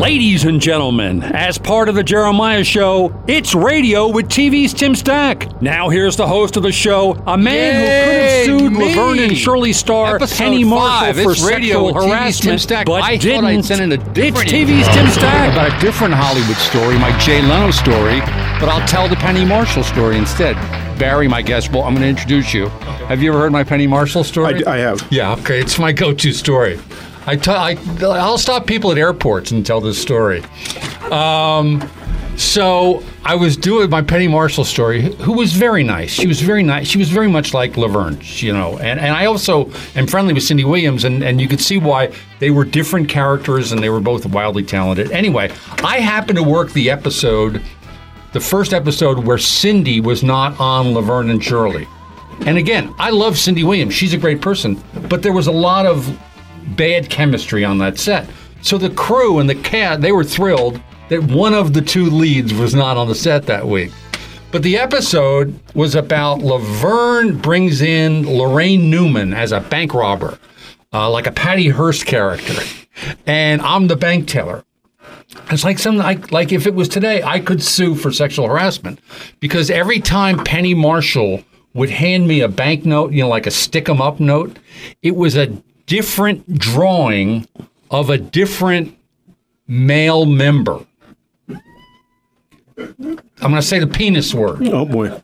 Ladies and gentlemen, as part of the Jeremiah Show, it's radio with TV's Tim Stack. Now here's the host of the show, a man Yay, who could have sued me. Laverne and Shirley star Episode Penny Marshall five, for it's radio sexual with TV's Tim harassment, Stack. but I thought didn't. I'd send in a different it's TV's Tim Stack. about a different Hollywood story, my Jay Leno story, but I'll tell the Penny Marshall story instead. Barry, my guest, well, I'm going to introduce you. Have you ever heard my Penny Marshall story? I, I have. Yeah, okay, it's my go-to story. I tell, I, I'll stop people at airports and tell this story. Um, so I was doing my Penny Marshall story, who was very nice. She was very nice. She was very much like Laverne, you know. And, and I also am friendly with Cindy Williams, and, and you could see why they were different characters and they were both wildly talented. Anyway, I happened to work the episode, the first episode where Cindy was not on Laverne and Shirley. And again, I love Cindy Williams. She's a great person, but there was a lot of bad chemistry on that set. So the crew and the cast, they were thrilled that one of the two leads was not on the set that week. But the episode was about Laverne brings in Laraine Newman as a bank robber, uh, like a Patty Hearst character, and I'm the bank teller. It's like something like like if it was today, I could sue for sexual harassment because every time Penny Marshall would hand me a banknote, you know, like a stick 'em up note, it was a different drawing of a different male member. I'm going to say the penis word. Oh boy.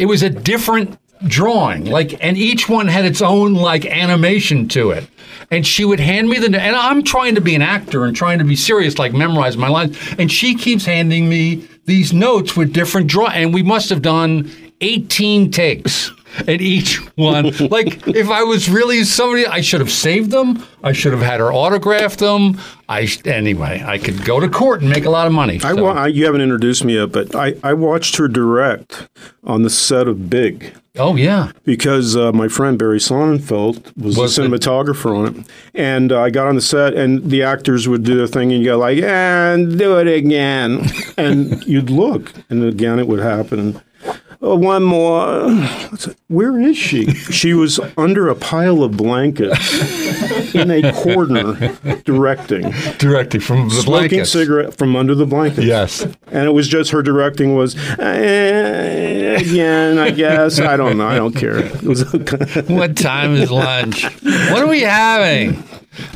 It was a different drawing, like, and each one had its own like animation to it. And she would hand me the, and I'm trying to be an actor and trying to be serious, like memorize my lines, and she keeps handing me these notes with different draw, and we must have done 18 takes. And each one, like, if I was really somebody, I should have saved them. I should have had her autograph them. I anyway, I could go to court and make a lot of money. I, So- wa- I you haven't introduced me yet, but I, I watched her direct on the set of Big oh yeah, because uh, my friend Barry Sonnenfeld was, Was the it- cinematographer on it, and uh, I got on the set, and the actors would do their thing, and you go like, "and do it again," and you'd look, and again it would happen. Oh, one more. Where is she? She was under a pile of blankets in a corner directing, directly from the smoking blankets. cigarette from under the blankets. Yes. And it was just her directing was eh, again, I guess. I don't know. I don't care. What time is lunch? What are we having?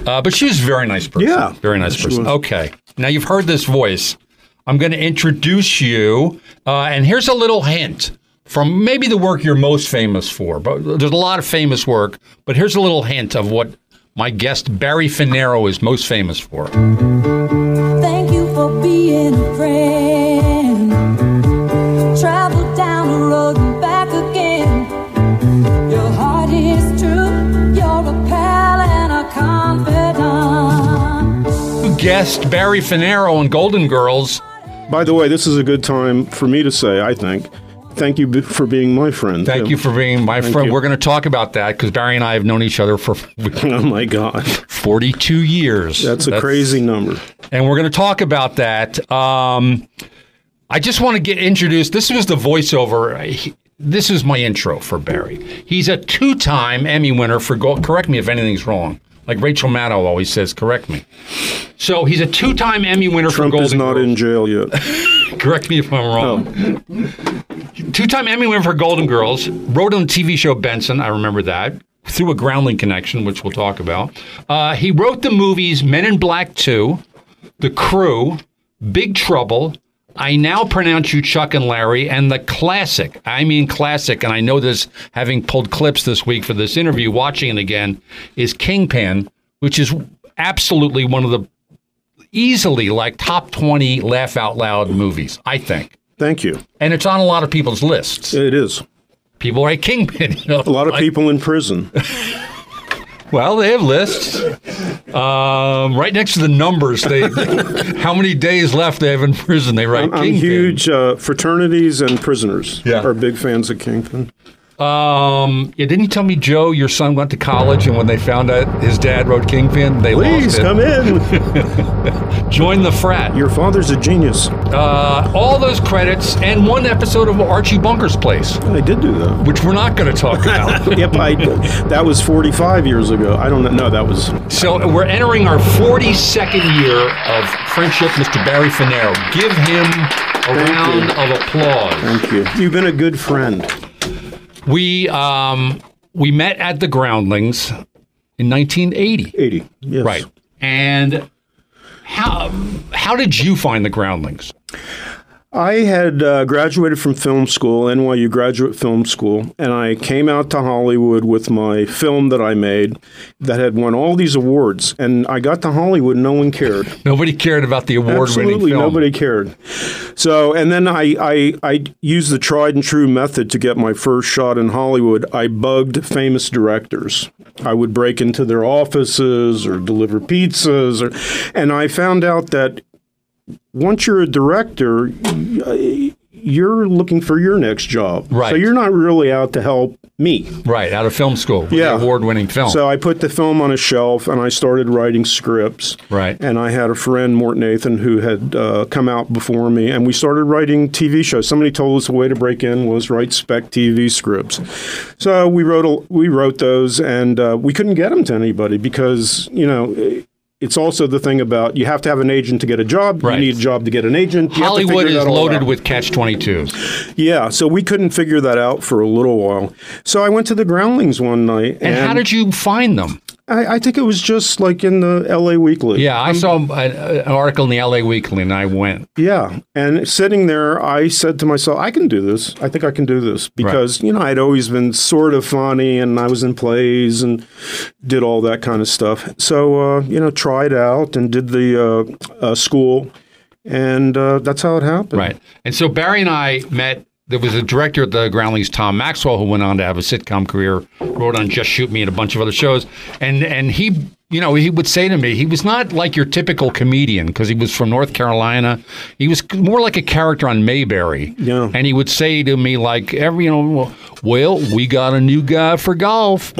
Uh, but she was a very nice person. Yeah. Very nice person. Okay. Now you've heard this voice. I'm going to introduce you. Uh, and here's a little hint from maybe the work you're most famous for. But there's a lot of famous work. But here's a little hint of what my guest Barry Fanaro is most famous for. Thank you for being a friend. Travel down the road and back again. Your heart is true. You're a pal and a confidant. Guest Barry Fanaro on Golden Girls. By the way, this is a good time for me to say, I think, thank you for being my friend. Thank Tim. you for being my friend. you. We're going to talk about that because Barry and I have known each other for Oh my God. 42 years. That's a crazy number. and we're going to talk about that. Um, I just want to get introduced. This was the voiceover. This is my intro for Barry. He's a two-time Emmy winner for Gold. Correct me if anything's wrong. Like Rachel Maddow always says, correct me. So he's a two-time Emmy winner Trump for Golden is not Girls. in jail yet. Correct me if I'm wrong. Two-time Emmy winner for Golden Girls. Wrote on the TV show Benson. I remember that through a Groundling connection, which we'll talk about. Uh, he wrote the movies Men in Black 2, The Crew, Big Trouble. I now pronounce you Chuck and Larry, and the classic. I mean classic, and I know this having pulled clips this week for this interview. Watching it again is Kingpin, which is absolutely one of the easily like top 20 laugh out loud movies, I think. Thank you. And it's on a lot of people's lists. It is. People write Kingpin. You know, A lot of like- people in prison. Well, they have lists. Um, right next to the numbers, they how many days left they have in prison. They write I'm Kingpin. huge uh, fraternities and prisoners Yeah. are big fans of Kingpin. Um, yeah, didn't you tell me, Joe, your son went to college, and when they found out his dad wrote Kingpin, they Please lost it. come in. Join the frat. Your father's a genius. Uh, all those credits and one episode of Archie Bunker's Place, I did do that. which we're not going to talk about. yep, I that was 45 years ago. I don't know. No, that was so we're entering our 42nd year of friendship, Mr. Barry Fanaro. Give him a Thank round you. of applause. thank you. You've been a good friend. We um, we met at the Groundlings in 1980. 80. Yes. Right. And how how did you find the Groundlings? I had uh, graduated from film school, NYU graduate film school, and I came out to Hollywood with my film that I made that had won all these awards. And I got to Hollywood, no one cared. Nobody cared about the award-winning Absolutely, film. nobody cared. So, and then I, I, I used the tried and true method to get my first shot in Hollywood. I bugged famous directors. I would break into their offices or deliver pizzas, or, and I found out that once you're a director, you're looking for your next job. Right. So you're not really out to help me. Right, out of film school. Yeah. award-winning film. So I put the film on a shelf and I started writing scripts. Right. And I had a friend, Mort Nathan, who had uh, come out before me, and we started writing TV shows. Somebody told us the way to break in was write spec TV scripts. So we wrote a, we wrote those, and uh, we couldn't get them to anybody because you know. It's also the thing about you have to have an agent to get a job. Right. You need a job to get an agent. You Hollywood is loaded out. with catch-22s. Yeah, so we couldn't figure that out for a little while. So I went to the Groundlings one night, And, how did you find them? I, I think it was just like in the L.A. Weekly. Yeah, I saw an, an article in the LA Weekly and I went. Yeah. And sitting there, I said to myself, I can do this. I think I can do this because, you know, I'd always been sort of funny and I was in plays and did all that kind of stuff. So, uh, you know, tried out and did the uh, uh, school. And uh, that's how it happened. Right. And so Barry and I met. There was a director at the Groundlings, Tom Maxwell, who went on to have a sitcom career, wrote on Just Shoot Me and a bunch of other shows. And and he, you know, he would say to me, he was not like your typical comedian because he was from North Carolina. He was more like a character on Mayberry. Yeah. And he would say to me, like every, you know, well, we got a new guy for golf.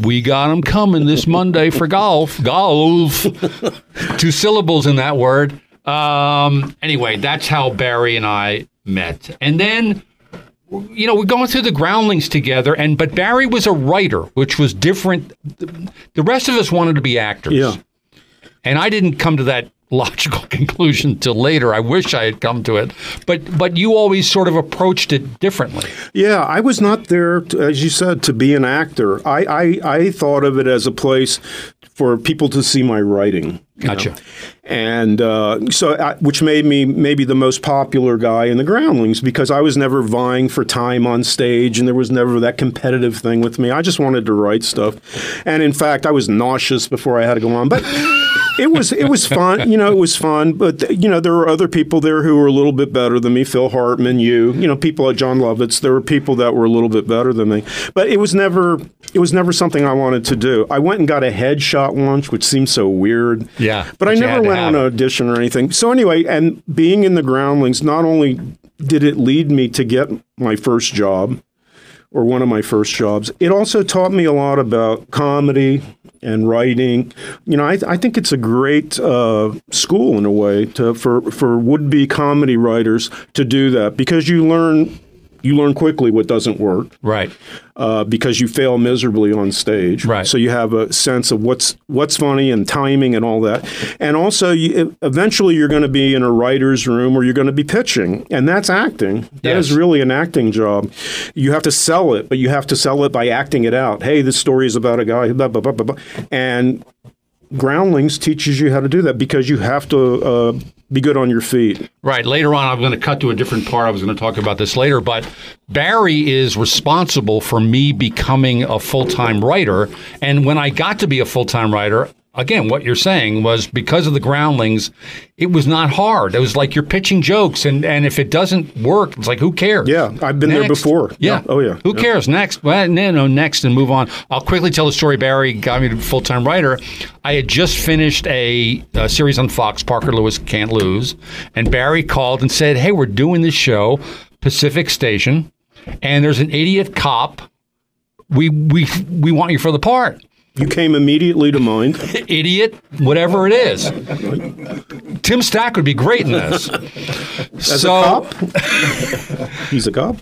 We got him coming this Monday for golf. Golf. Two syllables in that word. Um, anyway, that's how Barry and I met. And then, you know, we're going through the groundlings together, and but Barry was a writer, which was different. The rest of us wanted to be actors. Yeah. And I didn't come to that logical conclusion till later. I wish I had come to it. But but you always sort of approached it differently. Yeah, I was not there, to, as you said, to be an actor. I, I, I thought of it as a place for people to see my writing. Gotcha. know. And uh, so, I, which made me maybe the most popular guy in the Groundlings because I was never vying for time on stage, and there was never that competitive thing with me. I just wanted to write stuff, and in fact, I was nauseous before I had to go on, but. It was it was fun, you know. It was fun, but you know there were other people there who were a little bit better than me. Phil Hartman, you, you know, people like Jon Lovitz. There were people that were a little bit better than me, but it was never it was never something I wanted to do. I went and got a headshot once, which seems so weird. Yeah, but, I never to went on an audition or anything. So anyway, and being in the Groundlings, not only did it lead me to get my first job or one of my first jobs. It also taught me a lot about comedy and writing. You know, I, I think it's a great uh, school in a way to for for would be comedy writers to do that because you learn you learn quickly what doesn't work Right. uh, because you fail miserably on stage. Right. So you have a sense of what's what's funny and timing and all that. And also, you, eventually, you're going to be in a writer's room or you're going to be pitching, and that's acting. That is Yes. really an acting job. You have to sell it, but you have to sell it by acting it out. Hey, this story is about a guy. Blah, blah, blah, blah, blah. And Groundlings teaches you how to do that because you have to uh, be good on your feet. Right. Later on, I'm going to cut to a different part. I was going to talk about this later, but Barry is responsible for me becoming a full time writer. And when I got to be a full time writer, again, what you're saying was because of the groundlings, it was not hard. It was like you're pitching jokes, and, and if it doesn't work, it's like, who cares? Yeah, I've been there before. Yeah. Yeah. Oh, yeah. Who Yeah. cares? Next. Well, no, no, next and move on. I'll quickly tell the story. Barry got me to full time writer. I had just finished a, a series on Fox, Parker Lewis Can't Lose. And Barry called and said, Hey, we're doing this show, Pacific Station, and there's an idiot cop we we we want you for the part. You came immediately to mind. Idiot, whatever it is. Tim Stack would be great in this. As so, a cop? He's a cop.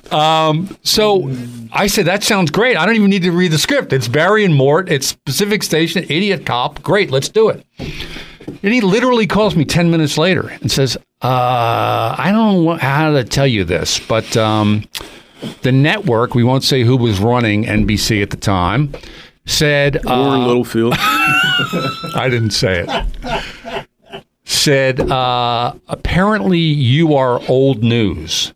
So I said, that sounds great. I don't even need to read the script. It's Barry and Mort. It's Pacific Station, Idiot Cop. Great, let's do it. And he literally calls me 10 minutes later and says, uh, I don't know how to tell you this, but um, the network, we won't say who was running NBC at the time, said, Warren uh, Littlefield. I didn't say it, said, uh, apparently you are old news.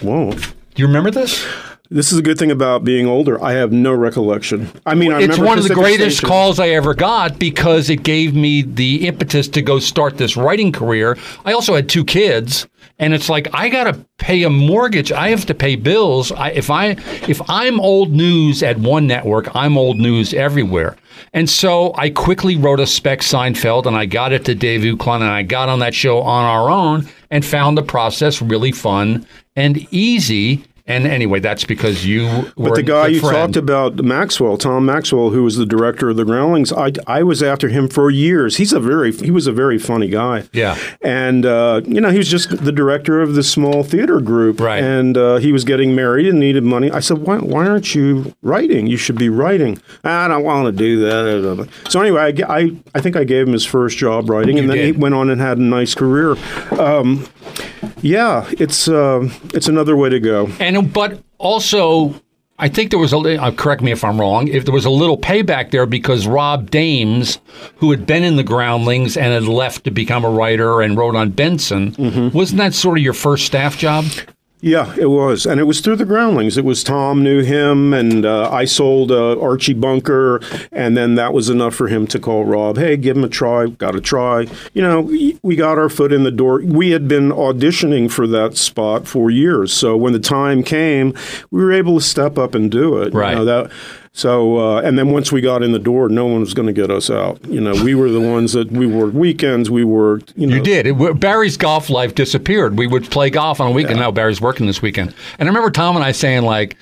Whoa. Do you remember this? This is a good thing about being older. I have no recollection. I mean, I it's remember one of the greatest Station. calls I ever got because it gave me the impetus to go start this writing career. I also had two kids, and it's like I got to pay a mortgage. I have to pay bills. I, if I if I'm old news at one network, I'm old news everywhere. And so I quickly wrote a spec Seinfeld, and I got it to Dave Uklon, and I got on that show on our own, and found the process really fun and easy. And anyway, that's because you were But the guy you friend. talked about, Maxwell, Tom Maxwell, who was the director of the Groundlings, I, I was after him for years. He's a very he was a very funny guy. Yeah. and uh, you know he was just the director of the small theater group. Right. and uh, he was getting married and needed money. I said, why, why aren't you writing? You should be writing. I don't want to do that. So anyway, I I think I gave him his first job writing, and then did. he went on and had a nice career. Um, yeah, it's uh, it's another way to go. And but also, I think there was a. Uh, correct me if I'm wrong. If there was a little payback there because Rob Dames, who had been in the Groundlings and had left to become a writer and wrote on Benson, Mm-hmm. wasn't that sort of your first staff job? Yeah, it was, and it was through the Groundlings. It was Tom knew him, and uh, I sold uh, Archie Bunker, and then that was enough for him to call Rob. Hey, give him a try. Got to try. You know, we, got our foot in the door. We had been auditioning for that spot for years, so when the time came, we were able to step up and do it. You Right. know, that. So, uh, and then once we got in the door, no one was going to get us out. You know, we were the ones that we worked weekends. We worked. You know, You did. It, Barry's golf life disappeared. We would play golf on a weekend. Now Barry's working this weekend. And I remember Tom and I saying like,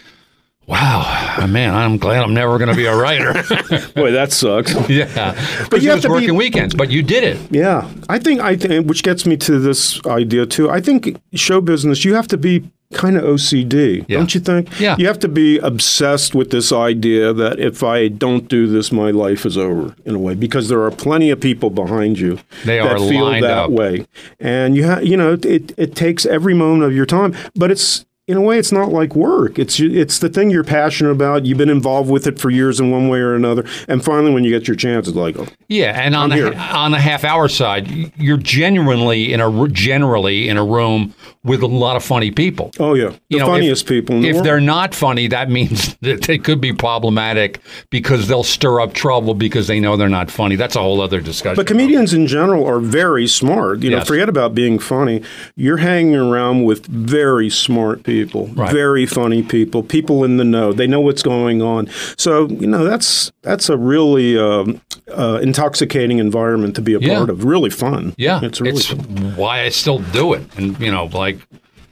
"Wow, man, I'm glad I'm never going to be a writer." boy, that sucks. yeah, But you have to be- working weekends, but you did it. Yeah, I think I think which gets me to this idea too. I think show business you have to be kind of OCD, Yeah. don't you think? Yeah. You have to be obsessed with this idea that if I don't do this, my life is over in a way because there are plenty of people behind you They that are feel lined that up. way, and you have you know it it takes every moment of your time, but it's. In a way, it's not like work. It's it's the thing you're passionate about. You've been involved with it for years in one way or another, and finally, when you get your chance, it's like, oh, Yeah, and on the here. on the half hour side, you're genuinely in a generally in a room with a lot of funny people. oh yeah, the You know, if- funniest people in the If they're not funny, that means that they could be problematic because they'll stir up trouble because they know they're not funny. That's a whole other discussion. But comedians in general are very smart. You know, forget about being funny. You're hanging around with very smart people, Right. very funny people, people in the know. They know what's going on. So you know, that's that's a really um, uh, intoxicating environment to be a Yeah. part of. Really fun. yeah, it's really fun. why I still do it, and you know, like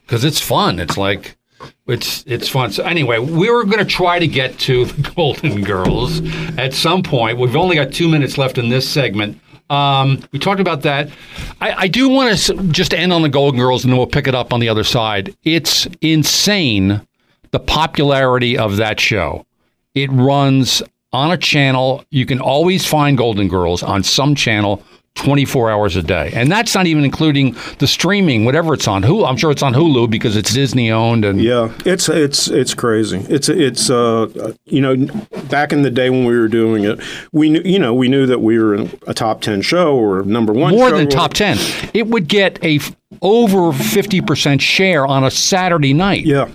because it's fun. It's like it's it's fun. So anyway, we were going to try to get to the Golden Girls at some point. We've only got two minutes left in this segment. Um, we talked about that. I, I do want to just end on the Golden Girls, and then we'll pick it up on the other side. It's insane the popularity of that show. It runs on a channel. You can always find Golden Girls on some channel 24 hours a day. And that's not even including the streaming, whatever it's on. Hulu, I'm sure it's on Hulu because it's Disney owned. And Yeah, it's it's it's crazy. It's it's uh you know back in the day when we were doing it, we knew you know we knew that we were a top ten show or number one. more show than top 10. It would get a over 50% share on a Saturday night. Yeah.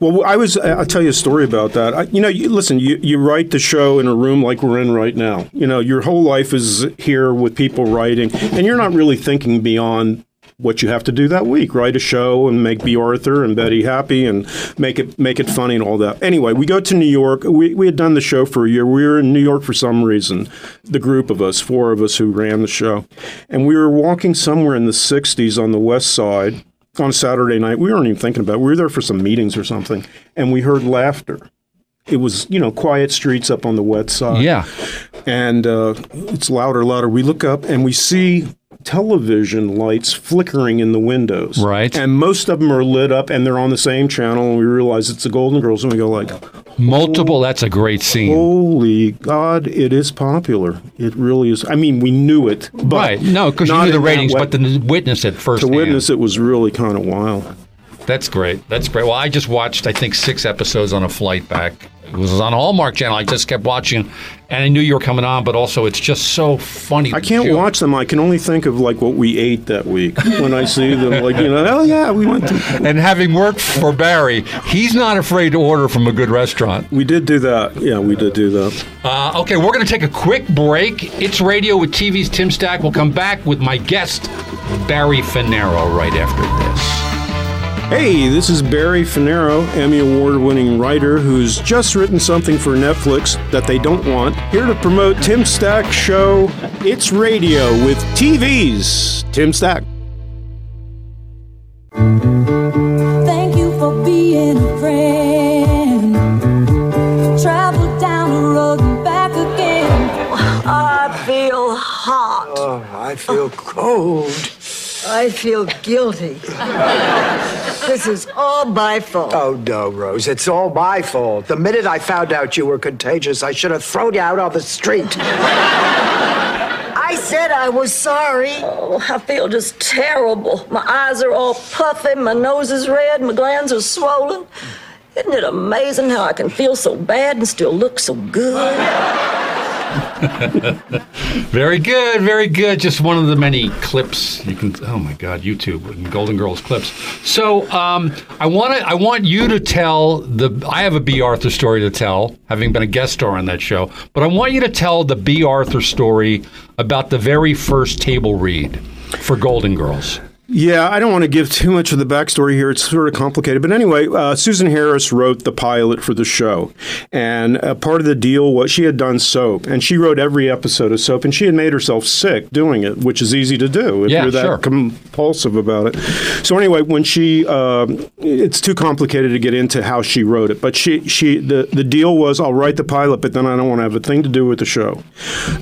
Well, I was. I'll tell you a story about that. I, you know, you, listen. You, you write the show in a room like we're in right now. You know, your whole life is here with people writing, and you're not really thinking beyond what you have to do that week. Write a show and make Bea Arthur and Betty happy and make it make it funny and all that. Anyway, we go to New York. We we had done the show for a year. We were in New York for some reason. The group of us, four of us who ran the show, and we were walking somewhere in the '60s on the West Side on Saturday night. We weren't even thinking about it. We were there for some meetings or something, and we heard laughter. it was you know quiet streets up on the west side. Yeah. and uh, it's louder, louder. We look up and we see television lights flickering in the windows. Right. and most of them are lit up and they're on the same channel. And we realize it's the Golden Girls, and we go like, Multiple. That's a great scene. "Holy God, it is popular! It really is." I mean, we knew it, but right. No, because you knew the ratings, but to witness it first. to witness it was really kind of wild. That's great. That's great. Well, I just watched, I think, six episodes on a flight back. It was on Hallmark Channel. I just kept watching, and I knew you were coming on. But also, it's just so funny. I can't watch them. I can only think of like what we ate that week when I see them. Like you know, oh yeah, we went to. And having worked for Barry, he's not afraid to order from a good restaurant. We did do that. Yeah, we did do that. Uh, okay, we're going to take a quick break. It's radio with TV's Tim Stack. We'll come back with my guest, Barry Fanaro, right after this. Hey, this is Barry Fanaro, Emmy Award winning writer who's just written something for Netflix that they don't want. Here to promote Tim Stack's show It's Radio with TV's Tim Stack. Thank you for being a friend. Travel down the road and back again. Oh, I feel hot. Oh, I feel cold. I feel guilty. this is all my fault. Oh, no, Rose. It's all my fault. The minute I found out you were contagious, I should have thrown you out on the street. I said I was sorry. Oh, I feel just terrible. My eyes are all puffy, my nose is red, my glands are swollen. Isn't it amazing how I can feel so bad and still look so good? Very good, very good. Just one of the many clips you can. Oh my God, YouTube and Golden Girls clips. So um, I want to. I want you to tell the. I have a Bea Arthur story to tell, having been a guest star on that show. But I want you to tell the Bea Arthur story about the very first table read for Golden Girls. Yeah, I don't want to give too much of the backstory here. It's sort of complicated. But anyway, uh, Susan Harris wrote the pilot for the show. And uh, part of the deal was she had done soap, and she wrote every episode of soap, and she had made herself sick doing it, which is easy to do if Yeah, you're that sure. compulsive about it. So anyway, when she, um it's too complicated to get into how she wrote it. But she, she, the, the deal was I'll write the pilot, but then I don't want to have a thing to do with the show.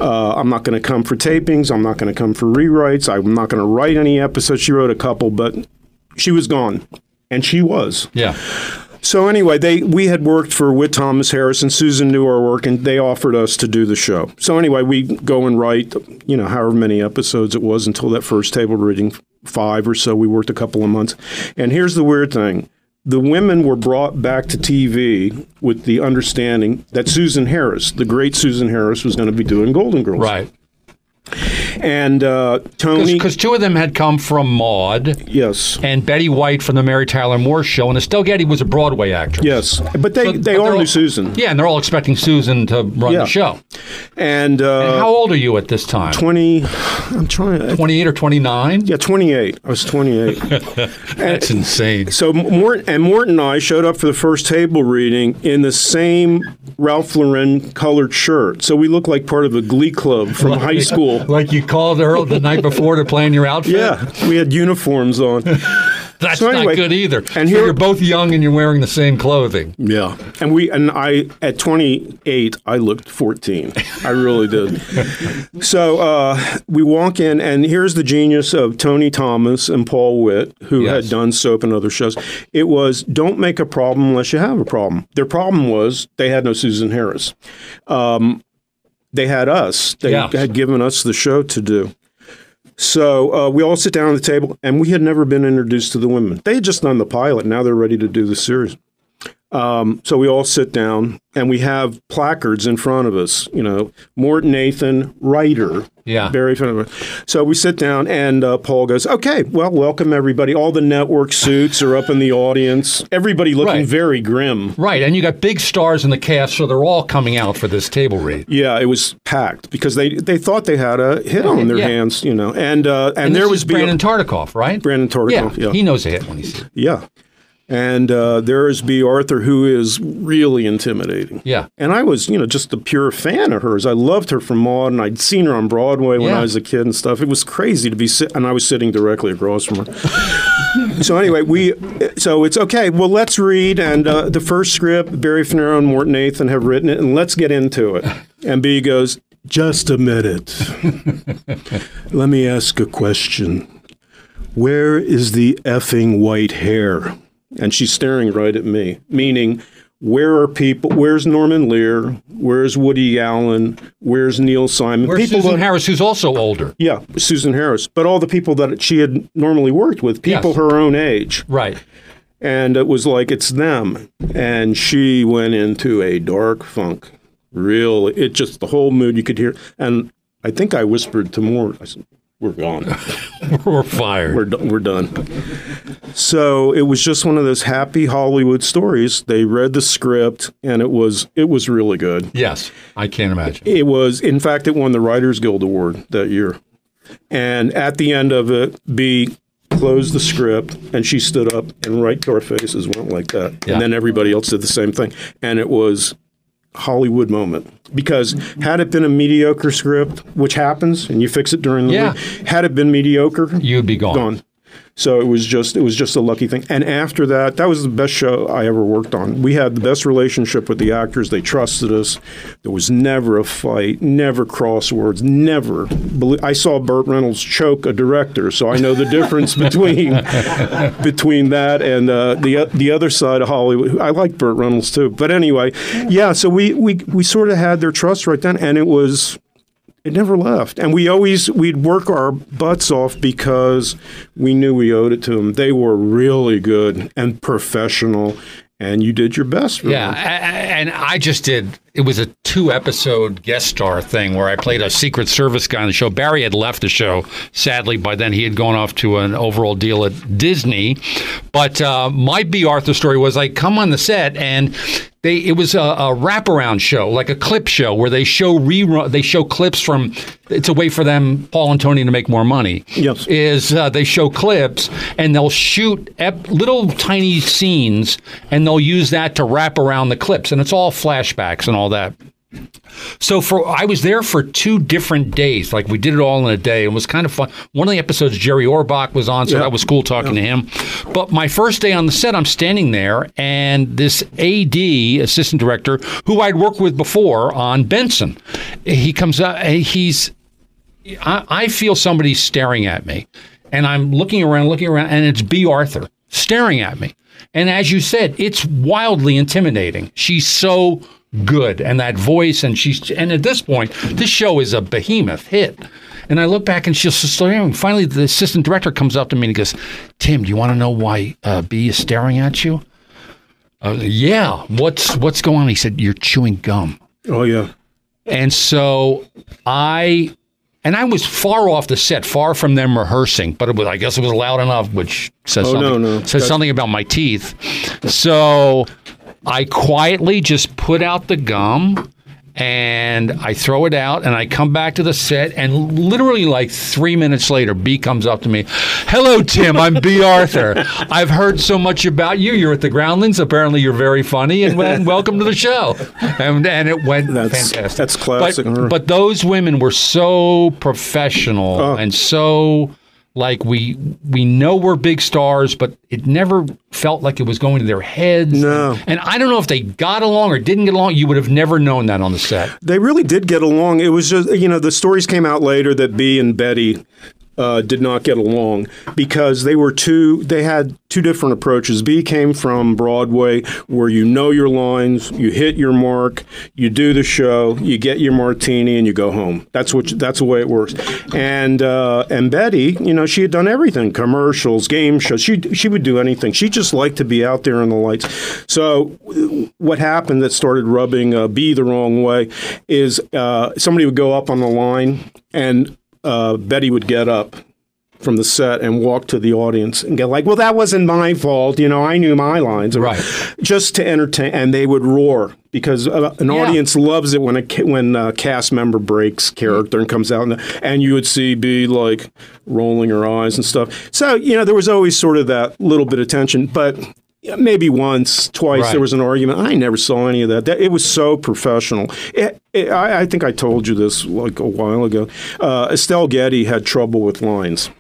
Uh, I'm not going to come for tapings. I'm not going to come for rewrites. I'm not going to write any episodes. She wrote a couple, but she was gone, and she was. Yeah. So anyway, they we had worked for Witt Thomas Harris and Susan knew our work, and they offered us to do the show. So anyway, we go and write, you know, however many episodes it was until that first table reading, five or so. We worked a couple of months, and here's the weird thing: the women were brought back to TV with the understanding that Susan Harris, the great Susan Harris, was going to be doing Golden Girls, Right. And uh, Tony, Because two of them had come from Maude yes, and Betty White from the Mary Tyler Moore show, and Estelle Getty was a Broadway actress. yes, but they So- they they're knew Susan, Yeah, and they're all expecting Susan to run Yeah. the show. and, uh, How old are you at this time? twenty. I'm trying. 28 or 29? Yeah, 28. I was 28. That's insane. So Mort and Mort and I showed up for the first table reading in the same Ralph Lauren colored shirt. So we look like part of a glee club from high school. Like you called her the night before to plan your outfit? Yeah, we had uniforms on. That's So anyway, not good either. and And here- you're both young and you're wearing the same clothing. Yeah. And we and I at 28 I looked 14. I really did. so uh, we walk in and here's the genius of Tony Thomas and Paul Witt who Yes. had done soap and other shows. It was don't make a problem unless you have a problem. Their problem was they had no Susan Harris. Um, they had us. They Yeah. had given us the show to do. So uh, we all sit down at the table, and we had never been introduced to the women. They had just done the pilot. Now they're ready to do the series. Um, so we all sit down, and we have placards in front of us. You know, Mort Nathan, writer. Yeah. Barry. Finnegan. So we sit down, and uh, Paul goes, "Okay, well, welcome everybody. All the network suits are up in the audience. Everybody looking Right. very grim. Right, and you got big stars in the cast, so they're all coming out for this table read. Yeah, it was packed because they they thought they had a hit on their Yeah. hands. You know, and uh, and, And there was Brandon Tartikoff, right? Brandon Tartikoff, yeah. he knows a hit when he sees it. Yeah. And uh, there is Bea Arthur, who is really intimidating. Yeah. And I was, you know, just a pure fan of hers. I loved her from Maude, and I'd seen her on Broadway when Yeah. I was a kid and stuff. It was crazy to be sit, and I was sitting directly across from her. so anyway, we, so it's okay. Well, let's read, and uh, the first script, Barry Fanaro and Morton Nathan have written it, and let's get into it. And Bea goes, just a minute. Let me ask a question. Where is the effing white hair? And she's staring right at me, meaning, where are people? Where's Norman Lear? Where's Woody Allen? Where's Neil Simon? Where's people Susan that- Harris, who's also older? Yeah, Susan Harris. But all the people that she had normally worked with, people Yes. her own age. Right. And it was like, it's them. And she went into a dark funk. Real, it just, the whole mood you could hear. And I think I whispered to Moore, I said, we're gone. We're fired. we're, done. we're done. So it was just one of those happy Hollywood stories. They read the script and it was, it was really good. yes, I can't imagine. It was, in fact, it won the Writers Guild Award that year. And at the end of it, Bea closed the script and she stood up and right to our faces went like that. Yeah. And then everybody else did the same thing. And it was Hollywood moment. Because had it been a mediocre script, which happens, and you fix it during the Yeah. week, had it been mediocre, You'd be gone. gone. So it was just it was just a lucky thing. And after that, that was the best show I ever worked on. We had the best relationship with the actors. They trusted us. There was never a fight, never crosswords, never. I saw Burt Reynolds choke a director, so I know the difference between between that and uh, the the other side of Hollywood. I like Burt Reynolds too, but anyway, yeah. So we we we sort of had their trust right then, and it was it never left. And we always we'd work our butts off because we knew we owed it to them. They were really good and professional, and you did your best for Yeah, them. and I just did. It was a two-episode guest star thing where I played a Secret Service guy on the show. Barry had left the show. Sadly, by then he had gone off to an overall deal at Disney. But uh, my B. Arthur story was I come on the set and they it was a, a wraparound show, like a clip show, where they show rerun. They show clips from. It's a way for them, Paul and Tony, to make more money. Yes. Is uh, they show clips and they'll shoot ep- little tiny scenes and they'll use that to wrap around the clips, and it's all flashbacks and all that. So for I was there for two different days. Like we did it all in a day. It was kind of fun. One of the episodes Jerry Orbach was on, so Yeah. that was cool talking to him. But my first day on the set, I'm standing there, and this AD assistant director, who I'd worked with before on Benson, he comes up. He's I, I feel somebody staring at me, and I'm looking around, looking around, and it's Bea Arthur staring at me. And as you said, it's wildly intimidating. She's so good, and that voice, and she's, and at this point, this show is a behemoth hit. And I look back, and she's staring. Finally, the assistant director comes up to me and he goes, "Tim, do you want to know why uh, Bea is staring at you?" Uh, yeah. What's what's going on? He said, "You're chewing gum." Oh yeah. And so I and I was far off the set, far from them rehearsing, but it was, I guess it was loud enough, which says Oh, something, no, no. says That's- something about my teeth. So I quietly just put out the gum and I throw it out and I come back to the set and literally like three minutes later, Bea comes up to me. Hello, Tim. I'm Bea Arthur. I've heard so much about you. You're at the Groundlings. Apparently, you're very funny and, and welcome to the show. And, and it went That's- fantastic. that's classic But, but those women were so professional Oh. and so like we we know we're big stars, but it never felt like it was going to their heads. No. And, and I don't know if they got along or didn't get along. You would have never known that on the set. They really did get along. It was just, you know, the stories came out later that Bea and Betty uh, did not get along because they were two, they had two different approaches. Bea came from Broadway where you know your lines, you hit your mark, you do the show, you get your martini, and you go home. That's what, that's the way it works. And, uh, and Betty, you know, she had done everything commercials, game shows. She, she would do anything. She just liked to be out there in the lights. So what happened that started rubbing uh, Bea the wrong way is uh, somebody would go up on the line and uh, Betty would get up from the set and walk to the audience and get like, "Well, that wasn't my fault. You know, I knew my lines." Right. Just to entertain, and they would roar because uh, an Yeah. audience loves it when a when a cast member breaks character and comes out, and, and you would see Bea like rolling her eyes and stuff. So you know, there was always sort of that little bit of tension, but Yeah, maybe once, twice Right. there was an argument. I never saw any of that. that it was so professional. It, it, I, I think I told you this like a while ago. Uh, Estelle Getty had trouble with lines.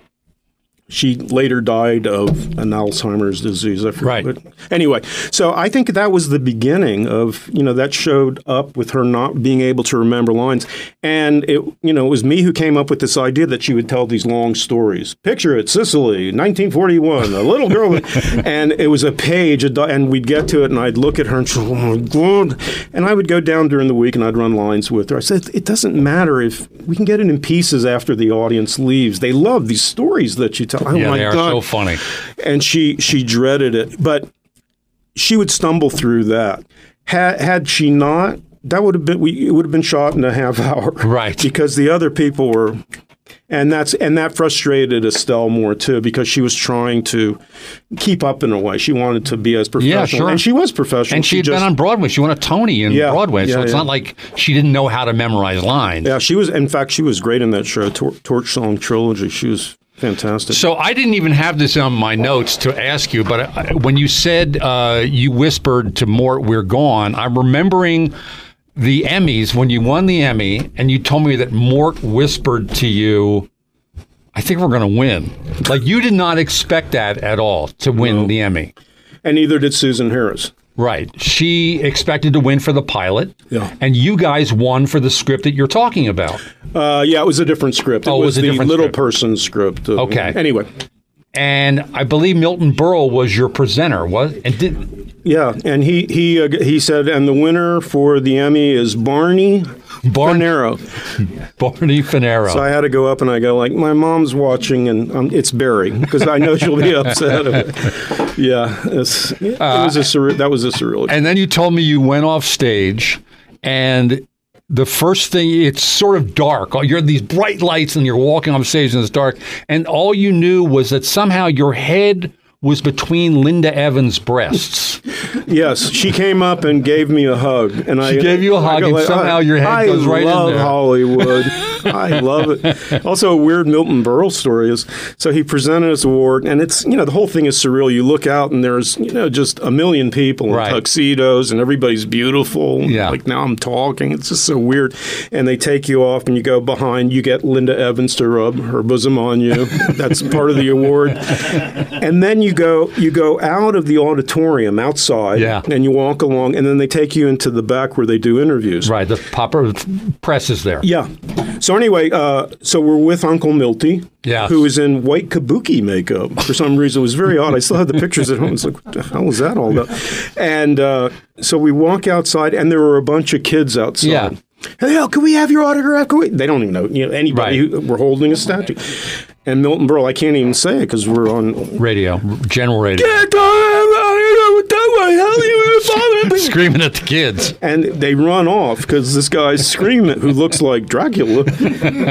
She later died of an Alzheimer's disease. I forget. Right. what- Anyway, so I think that was the beginning of you know that showed up with her not being able to remember lines, and it you know it was me who came up with this idea that she would tell these long stories. Picture it, Sicily, 1941, a little girl, and it was a page, and we'd get to it, and I'd look at her and she'd, oh god, and I would go down during the week and I'd run lines with her. I said it doesn't matter if we can get it in pieces after the audience leaves. They love these stories that you tell. Oh yeah, my they are god, so funny. and she she dreaded it but she would stumble through that had had she not that would have been we it would have been shot in a half hour Right. because the other people were and that's and that frustrated Estelle more too because she was trying to keep up in a way she wanted to be as professional yeah, sure. and she was professional And she had been on Broadway. She won a Tony in Yeah, Broadway, so yeah, it's yeah. not like she didn't know how to memorize lines. yeah she was in fact she was great in that show Tor- Torch Song Trilogy she was fantastic So I didn't even have this on my notes to ask you, but I- when you said uh, you whispered to Mort, "We're gone," I'm remembering the Emmys when you won the Emmy, and you told me that Mort whispered to you, "I think we're going to win." Like you did not expect that at all to win the Emmy. and neither did Susan Harris Right. She expected to win for the pilot. Yeah. And you guys won for the script that you're talking about. uh, yeah it was a different script it Oh, it was was a the different little script. person script Uh, Okay. anyway And I believe Milton Berle was your presenter, was and did Yeah, and he he uh, he said, and the winner for the Emmy is Barney Barn- Fanaro. Barney Fanaro. So I had to go up and I go like, my mom's watching, and um, it's Barry because I know she'll be upset. It. Yeah, it's, it was a surreal. That was a surreal. And then you told me you went off stage and the first thing it's sort of dark. You're these bright lights and you're walking off stage and it's dark. And all you knew was that somehow your head was between Linda Evans' breasts. Yes, she came up and gave me a hug, and I gave you a hug, I and somehow your head I goes right in love. Hollywood. I love it. Also, a weird Milton Berle story is so he presented his award, and it's you know the whole thing is surreal. You look out and there's you know just a million people in Right. tuxedos, and everybody's beautiful. Yeah. like now I'm talking. It's just so weird. And they take you off, and you go behind. You get Linda Evans to rub her bosom on you. That's part of the award. And then you go you go out of the auditorium outside, Yeah. and you walk along, and then they take you into the back where they do interviews. Right. The popper press is there. Yeah. So anyway, uh, so we're with Uncle Milty, Yes. who is in white kabuki makeup for some reason. It was very odd. I still have the pictures at home. It's like, what the hell is that all about? And uh, so we walk outside, and there were a bunch of kids outside. Yeah. Hey, Al, can we have your autograph? Can we? They don't even know. You know anybody. Right. Who, we're holding a statue. And Milton Berle, I can't even say it because we're on Radio. General radio. and Screaming at the kids. And they run off because this guy's screaming, who looks like Dracula,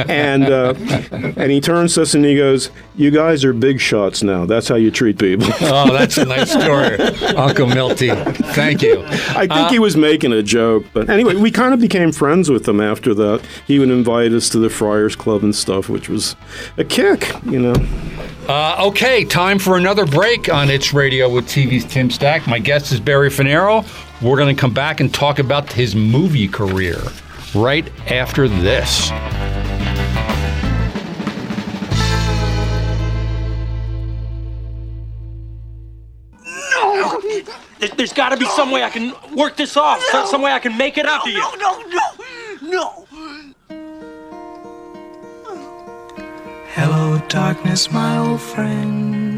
and uh, and he turns to us and he goes, "You guys are big shots now. That's how you treat people." Oh, that's a nice story. Uncle Milty. Thank you. I think he was making a joke, but anyway, we kind of became friends with him after that. He would invite us to the Friars Club and stuff, which was a kick, you know. Uh, okay, time for another break on It's Radio with TV's Tim Stack. My guest is Barry Fanaro. We're going to come back and talk about his movie career right after this. There- There's got to be some way I can work this off. so- Some way I can make it up to you. No, no, no, no. Hello, darkness, my old friend.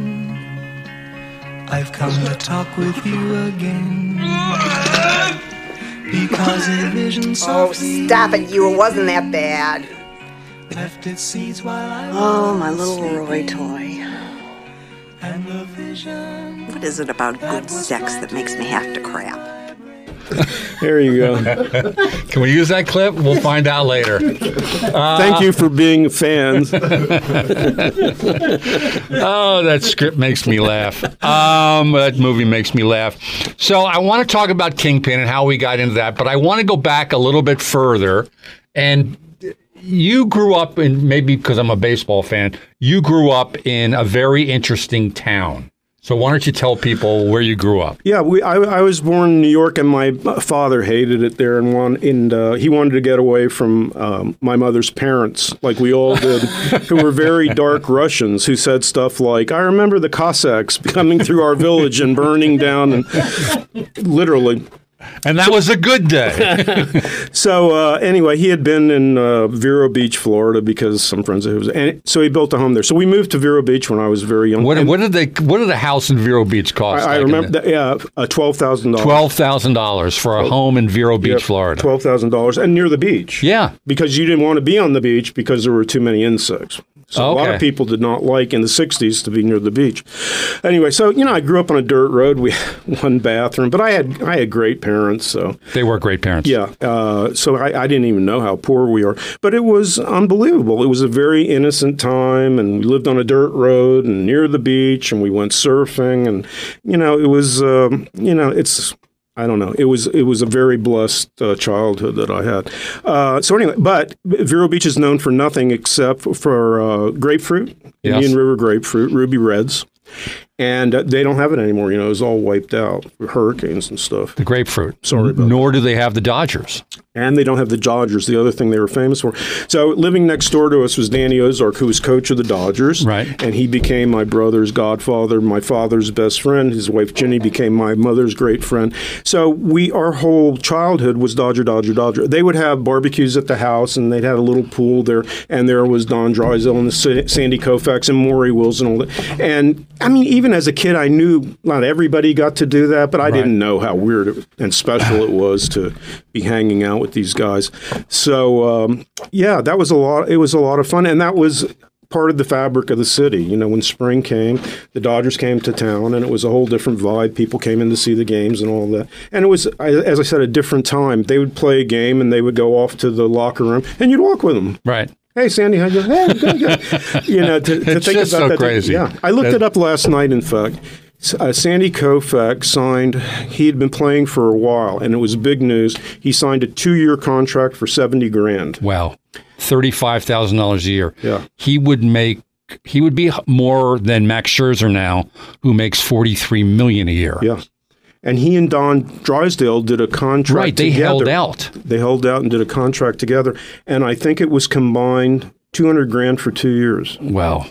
I've come to talk with you again. Because a vision Oh, stop it, you. It wasn't that bad. left its seeds while I Oh, my little Roy toy. And the vision What is it about good sex that makes me have to crap? There you go. Can we use that clip? We'll find out later. Thank you for being fans. Oh, that script makes me laugh. Um, that movie makes me laugh. So I want to talk about Kingpin and how we got into that, but I want to go back a little bit further. And you grew up in maybe because I'm a baseball fan. You grew up in a very interesting town. So why don't you tell people where you grew up? Yeah, we, I, I was born in New York, and my father hated it there, and one, and uh, he wanted to get away from um, my mother's parents, like we all did, who were very dark Russians, who said stuff like, "I remember the Cossacks coming through our village and burning down," and literally. And that was a good day. So uh, anyway, he had been in uh, Vero Beach, Florida, because some friends of his, and so he built a home there. So we moved to Vero Beach when I was very young. what, what did they? What did a house in Vero Beach cost? I, I remember that. Yeah, uh, twelve thousand dollars. Twelve thousand dollars for a home in Vero Beach, Florida. Twelve thousand dollars, and near the beach. Yeah. because you didn't want to be on the beach because there were too many insects. So a lot of people did not like in the '60s to be near the beach. Anyway, so you know, I grew up on a dirt road. We had one bathroom, but I had I had great parents. So They were great parents. yeah, uh, so I, I didn't even know how poor we are, but it was unbelievable. It was a very innocent time, and we lived on a dirt road and near the beach, and we went surfing, and you know, it was um, you know, it's. I don't know. It was it was a very blessed uh, childhood that I had. Uh, so anyway, but Vero Beach is known for nothing except for uh, grapefruit, Yes. Indian River grapefruit, ruby reds, and they don't have it anymore. You know, it was all wiped out, hurricanes and stuff. The grapefruit. Sorry about Nor do they have the Dodgers. and they don't have the Dodgers, the other thing they were famous for. So living next door to us was Danny Ozark, who was coach of the Dodgers. Right. And he became my brother's godfather, my father's best friend. His wife Ginny became my mother's great friend. So we, our whole childhood was Dodger, Dodger, Dodger. They would have barbecues at the house, and they'd have a little pool there, and there was Don Drysdale and the Sandy Koufax and Maury Wills and all that. And I mean, even as a kid, I knew not everybody got to do that, but I didn't know how weird it, and special it was to be hanging out with these guys. So um, yeah, that was a lot. It was a lot of fun, and that was part of the fabric of the city. You know, when spring came, the Dodgers came to town, and it was a whole different vibe. People came in to see the games and all that, and it was, as I said, a different time. They would play a game, and they would go off to the locker room, and you'd walk with them. Right. Hey, Sandy, how you? Hey, good, good. you know, to, to think just about so that. crazy. Yeah, I looked That- it up last night. In fact, uh, Sandy Koufax signed. He had been playing for a while, and it was big news. He signed a two-year contract for seventy grand. Wow. Thirty-five thousand dollars a year. Yeah. He would make. He would be more than Max Scherzer now, who makes forty-three million a year. Yeah. And he and Don Drysdale did a contract. Right. They together. held out. They held out and did a contract together, and I think it was combined two hundred grand for two years. Wow.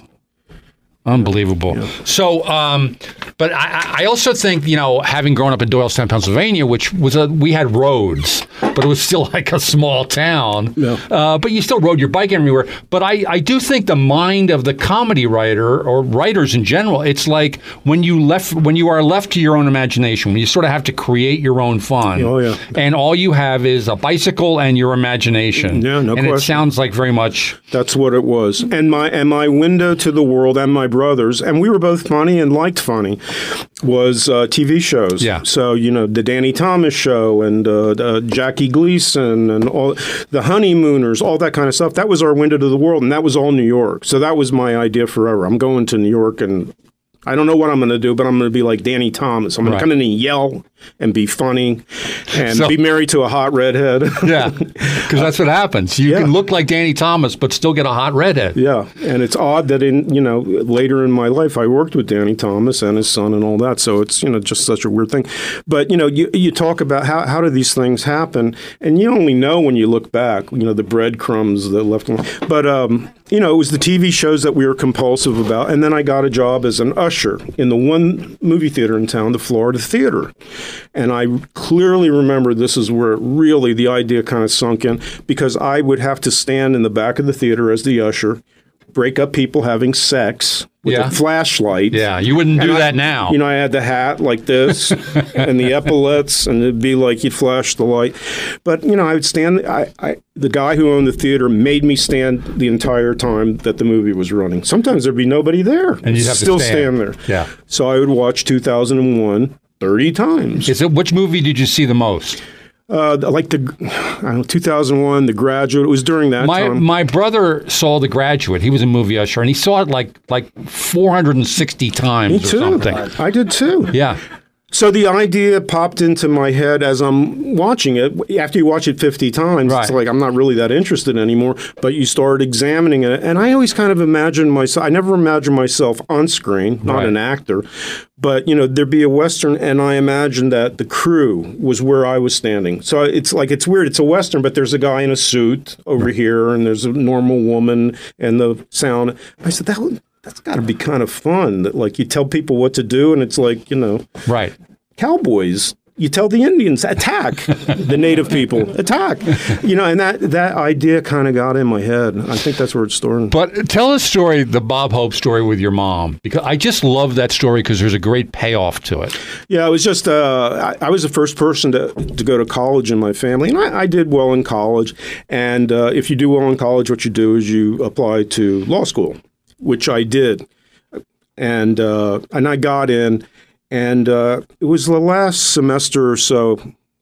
Unbelievable. So, um, but I, I- also think you know, having grown up in Doylestown, Pennsylvania, which was a we had roads, but it was still like a small town. Yeah. Uh, but you still rode your bike everywhere. But I, I do think the mind of the comedy writer or writers in general, it's like when you left when you are left to your own imagination, when you sort of have to create your own fun. Oh, yeah. And all you have is a bicycle and your imagination. Yeah, no And it sounds like very much That's what it was. And my and my window to the world and my brothers, and we were both funny and liked funny, was uh, TV shows. Yeah. So you know the Danny Thomas show and uh, uh, Jackie Gleason and all the Honeymooners, all that kind of stuff. That was our window to the world, and that was all New York. So that was my idea forever. I'm going to New York and. I don't know what I'm going to do, but I'm going to be like Danny Thomas. I'm going Right. to come in and yell and be funny and So- be married to a hot redhead. Yeah, because that's what happens. You Yeah. can look like Danny Thomas, but still get a hot redhead. Yeah, and it's odd that in you know later in my life I worked with Danny Thomas and his son and all that. So it's you know just such a weird thing. But you know you you talk about how how do these things happen, and you only know when you look back. You know the breadcrumbs that left. But um, you know it was the TV shows that we were compulsive about, and then I got a job as an usher in the one movie theater in town, the Florida Theater, and I clearly remember this is where really the idea kind of sunk in because I would have to stand in the back of the theater as the usher break up people having sex with Yeah. a flashlight. Yeah, you wouldn't do I- that now. You know, I had the hat like this and the epaulets, and it'd be like you'd flash the light. But you know, I would stand. I, I the guy who owned the theater made me stand the entire time that the movie was running. Sometimes there'd be nobody there, And you'd have to still stand. stand there. Yeah. So I would watch 2001 30 times. Is it which movie did you see the most? Uh, like the, I don't know, 2001, The Graduate. It was during that My time. my brother saw The Graduate. He was a movie usher, and he saw it like like 460 times Me or too. something. I did too. Yeah. So the idea popped into my head as I'm watching it. After you watch it 50 times, it's like I'm not really that interested anymore. But you start examining it, and I always kind of imagine myself. I never imagine myself on screen, not Right. an actor, but you know there'd be a western, and I imagined that the crew was where I was standing. So it's like it's weird. It's a western, but there's a guy in a suit over here, and there's a normal woman, and the sound. I said that. That's got to be kind of fun. That like you tell people what to do, and it's like you know Right. cowboys. You tell the Indians attack the native people attack, you know, and that that idea kind of got in my head. I think that's where it's started. But tell a story, the Bob Hope story with your mom, because I just love that story because there's a great payoff to it. Yeah, it was just uh, I, I was the first person to, to go to college in my family, and I, I did well in college. And uh, if you do well in college, what you do is you apply to law school, which I did, and uh, and I got in, and uh, it was the last semester or so.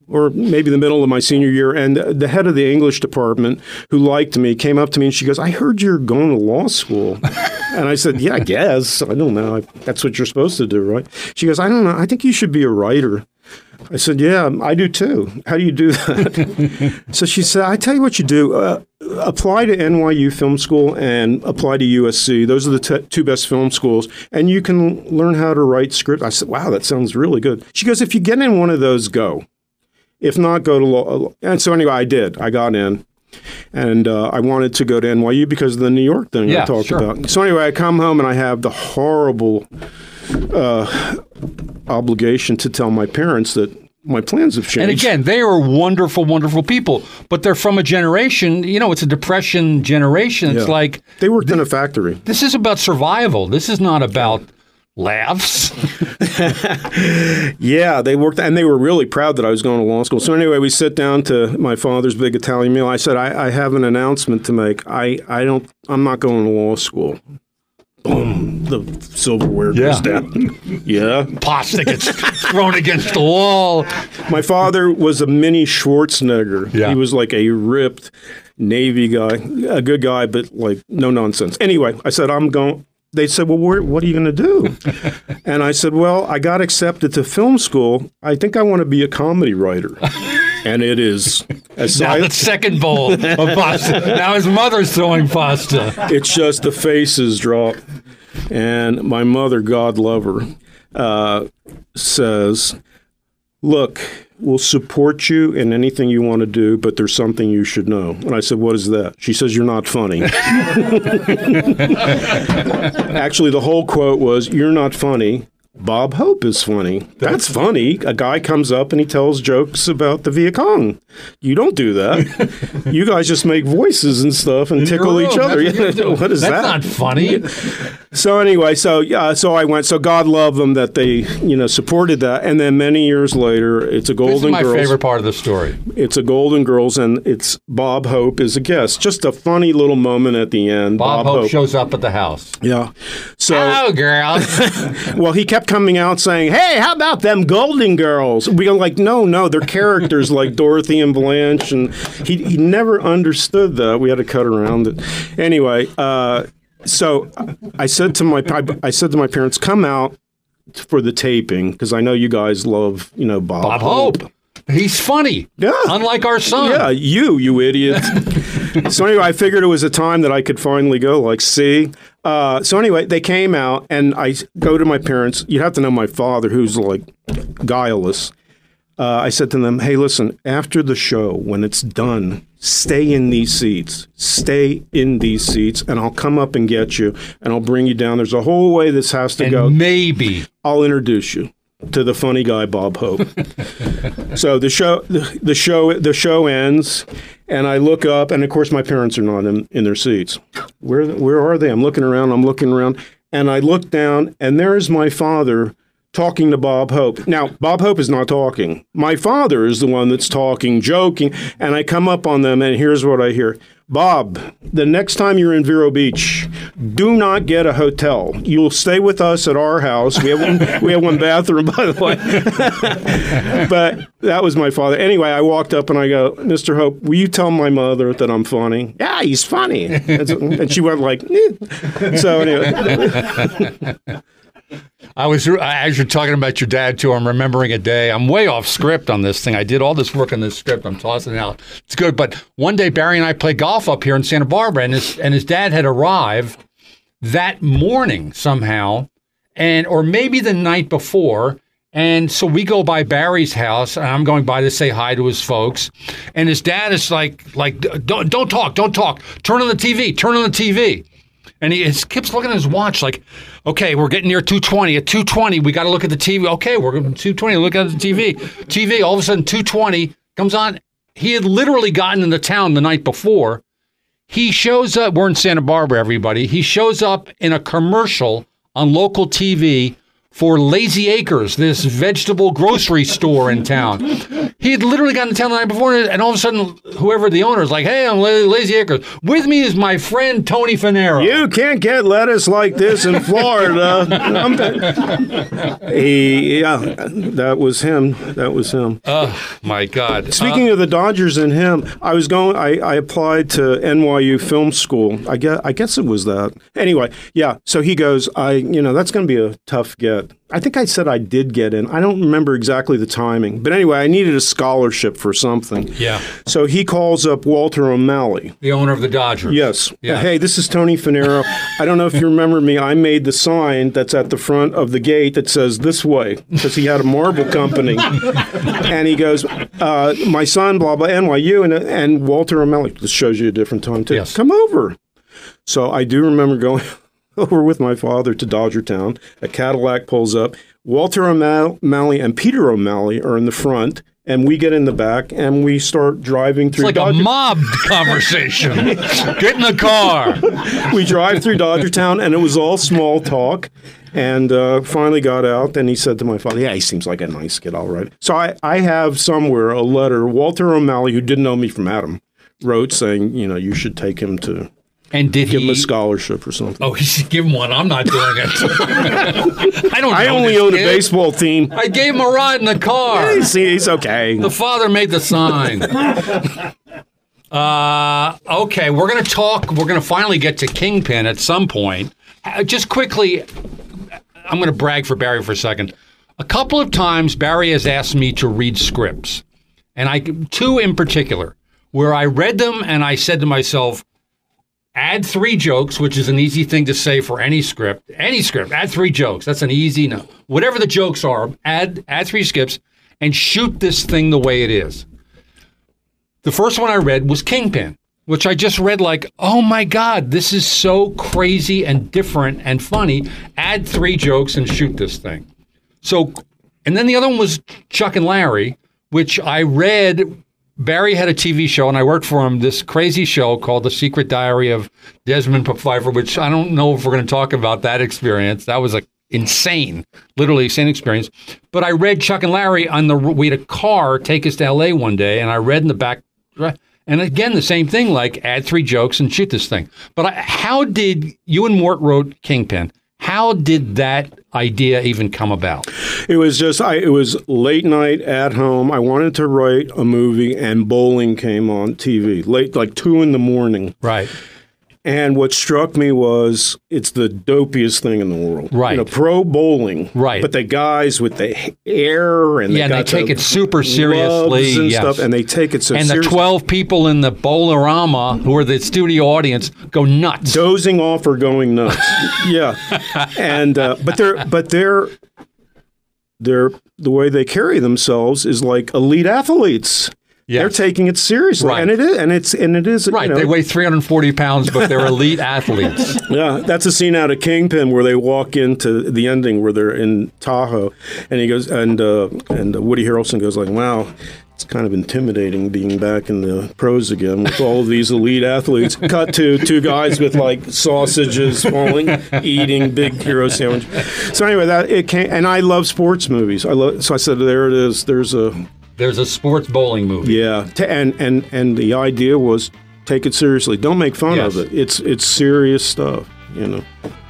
Or maybe the middle of my senior year, and the head of the English department, who liked me, came up to me and she goes, "I heard you're going to law school," and I said, "Yeah, I guess. I don't know. That's what you're supposed to do, right?" She goes, "I don't know. I think you should be a writer." I said, "Yeah, I do too. How do you do that?" so she said, "I tell you what you do. Uh, apply to NYU Film School and apply to USC. Those are the t- two best film schools, and you can learn how to write script." I said, "Wow, that sounds really good." She goes, "If you get in one of those, go. If not, go to law." And so anyway, I did. I got in. And uh, I wanted to go to NYU because of the New York thing Yeah, I talked sure. about. So anyway, I come home and I have the horrible uh, obligation to tell my parents that my plans have changed. And again, they are wonderful, wonderful people, but they're from a generation, you know, it's a depression generation. It's Yeah. like they worked in a factory. this is about survival. This is not about laughs. Yeah, they worked, and they were really proud that I was going to law school. So anyway, we sit down to my father's big Italian meal. I said, I, I have an announcement to make. I, I don't, I'm not going to law school. Boom, the silverware Yeah. goes down. yeah. Pasta gets thrown against the wall. My father was a mini Schwarzenegger. Yeah. He was like a ripped Navy guy, a good guy, but like no nonsense. Anyway, I said, I'm going. They said, Well, where, what are you going to do? and I said, Well, I got accepted to film school. I think I want to be a comedy writer. And it is. Now the second bowl of pasta. Now his mother's throwing pasta. it's just the faces drop. And my mother, God love her, uh, says, Look, we'll support you in anything you want to do, but there's something you should know. And I said, What is that? She says, You're not funny. Actually, the whole quote was, You're not funny. Bob Hope is funny. That's funny. A guy comes up and he tells jokes about the Viet Cong. You don't do that. you guys just make voices and stuff and tickle each other. That's what what is That's that? not funny. So anyway, so yeah, so I went. So God love them that they, you know, supported that. And then many years later, it's a This is Golden my Girls. favorite part of the story. It's a Golden Girls, and it's Bob Hope is a guest. Just a funny little moment at the end. Bob, Hope, shows up at the house. Yeah. So Oh, girl. well, he kept coming out saying, "Hey, how about them Golden Girls?" We go like, "No, no, they're characters like Dorothy and Blanche," and he he never understood that. We had to cut around it. Anyway, uh, so I said to my I, I said to my parents, "Come out for the taping because I know you guys love you know Bob, Bob Hope. He's funny. Yeah. Unlike our son. Yeah, you, you idiot. so anyway, I figured it was a time that I could finally go, like, see. Uh, so anyway, they came out, and I go to my parents. You have to know my father, who's like guileless. Uh, I said to them, "Hey, listen. After the show, when it's done, stay in these seats. Stay in these seats, and I'll come up and get you, and I'll bring you down. There's a whole way this has to And go. maybe I'll introduce you to the funny guy Bob Hope. so the show the, the show the show ends and I look up and of course my parents are not in, in their seats. Where where are they? I'm looking around, I'm looking around and I look down and there is my father talking to Bob Hope. Now, Bob Hope is not talking. My father is the one that's talking, joking, and I come up on them and here's what I hear. Bob, the next time you're in Vero Beach, do not get a hotel. You'll stay with us at our house. We have one, we have one bathroom, by the way. but that was my father. Anyway, I walked up and I go, Mr. Hope, will you tell my mother that I'm funny? Yeah, he's funny. And, she went like, "Eh." so anyway. I was as you're talking about your dad too. I'm remembering a day. I'm way off script on this thing. I did all this work on this script. I'm tossing it out. It's good, but one day Barry and I played golf up here in Santa Barbara, and his and his dad had arrived that morning somehow, and or maybe the night before. And so we go by Barry's house, and I'm going by to say hi to his folks. And his dad is like, like, don't don't talk, don't talk. Turn on the TV, turn on the TV. And he keeps looking at his watch, like, okay, we're getting near 220. At 220, we got to look at the TV. Okay, we're going 220. Look at the TV. TV. All of a sudden, 220 comes on. He had literally gotten into town the night before. He shows up. We're in Santa Barbara, everybody. He shows up in a commercial on local TV for Lazy Acres, this vegetable grocery store in town. He had literally gotten to town the night before, and all of a sudden, whoever the owner is like, "Hey, I'm Lazy Acres. With me is my friend Tony Fanaro." You can't get lettuce like this in Florida. He, yeah, that was him. That was him. Oh my God! Speaking uh, of the Dodgers and him, I was going. I, I applied to NYU Film School. I guess I guess it was that. Anyway, yeah. So he goes. I you know that's going to be a tough get. I think I said I did get in. I don't remember exactly the timing, but anyway, I needed a scholarship for something. yeah, So he calls up Walter O'Malley. the owner of the Dodgers. Yes. Yeah. Hey, this is Tony Fanaro. I don't know if you remember me. I made the sign that's at the front of the gate that says this way because he had a marble company. and he goes, uh, my son, blah, blah, NYU. And, and Walter O'Malley, this shows you a different time too. Yes. Come over. So I do remember going over with my father to Dodgertown. A Cadillac pulls up. Walter O'Malley and Peter O'Malley are in the front. And we get in the back and we start driving through. It's like a Dodger- mob conversation. Get in the car. we drive through Dodgertown, and it was all small talk. And uh, finally got out, and he said to my father, "Yeah, he seems like a nice kid, all right." So I, I have somewhere a letter. Walter O'Malley, who didn't know me from Adam, wrote saying, "You know, you should take him to And did give him a scholarship or something." Oh, he should give him one. I'm not doing it. I don't. I only own a baseball team. I gave him a ride in the car. He's, he's okay. The father made the sign. Uh, okay, we're going to talk. We're going to finally get to Kingpin at some point. Uh, just quickly, I'm going to brag for Barry for a second. A couple of times, Barry has asked me to read scripts, and I two in particular, where I read them and I said to myself, add three jokes, which is an easy thing to say for any script. Any script, add three jokes. That's an easy no. Whatever the jokes are, add add three skips and shoot this thing the way it is. The first one I read was Kingpin, which I just read like, oh my God, this is so crazy and different and funny. Add three jokes and shoot this thing. So, and then the other one was Chuck and Larry, which I read. Barry had a TV show, and I worked for him. This crazy show called The Secret Diary of Desmond Pfeiffer, which I don't know if we're going to talk about that experience. That was a insane, literally insane experience. But I read Chuck and Larry on the we had a car take us to L.A. one day, and I read in the back. And again, the same thing, like add three jokes and shoot this thing. But I, how did you and Mort wrote Kingpin? How did that idea even come about? It was just I it was late night at home. I wanted to write a movie and bowling came on TV. Late like two in the morning. Right. And what struck me was it's the dopiest thing in the world. Right. You know, pro bowling. Right. But the guys with the hair and Yeah, and they take the it super seriously, and yes. stuff, and they take it so and the seriously. 12 people in the Bowlerama who are the studio audience go nuts. dozing off or going nuts. yeah, and uh, but they're but they're they're the way they carry themselves is like elite athletes. They're taking it seriously, Right. and it is, and it's and it is. you Right, know, they weigh 340 pounds, but they're elite athletes. Yeah, that's a scene out of Kingpin where they walk into the ending where they're in Tahoe, and he goes and uh, and Woody Harrelson goes like, "Wow, it's kind of intimidating being back in the pros again with all of these elite athletes." Cut to two guys with like sausages falling, eating big hero sandwich. So anyway, that it came, and I love sports movies. I love so I said, "There it is. There's a There's a sports bowling movie. yeah," and and and the idea was take it seriously. Don't make fun Yes. of it. It's it's serious stuff. You know.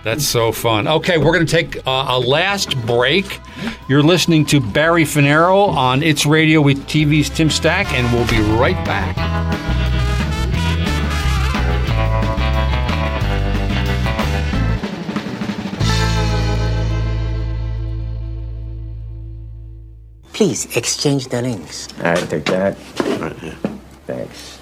That's so fun. Okay, we're going to take uh, a last break. You're listening to Barry Fanaro on It's Radio with TV's Tim Stack, and we'll be right back. Please exchange the links. All right, take that. Right here. Thanks.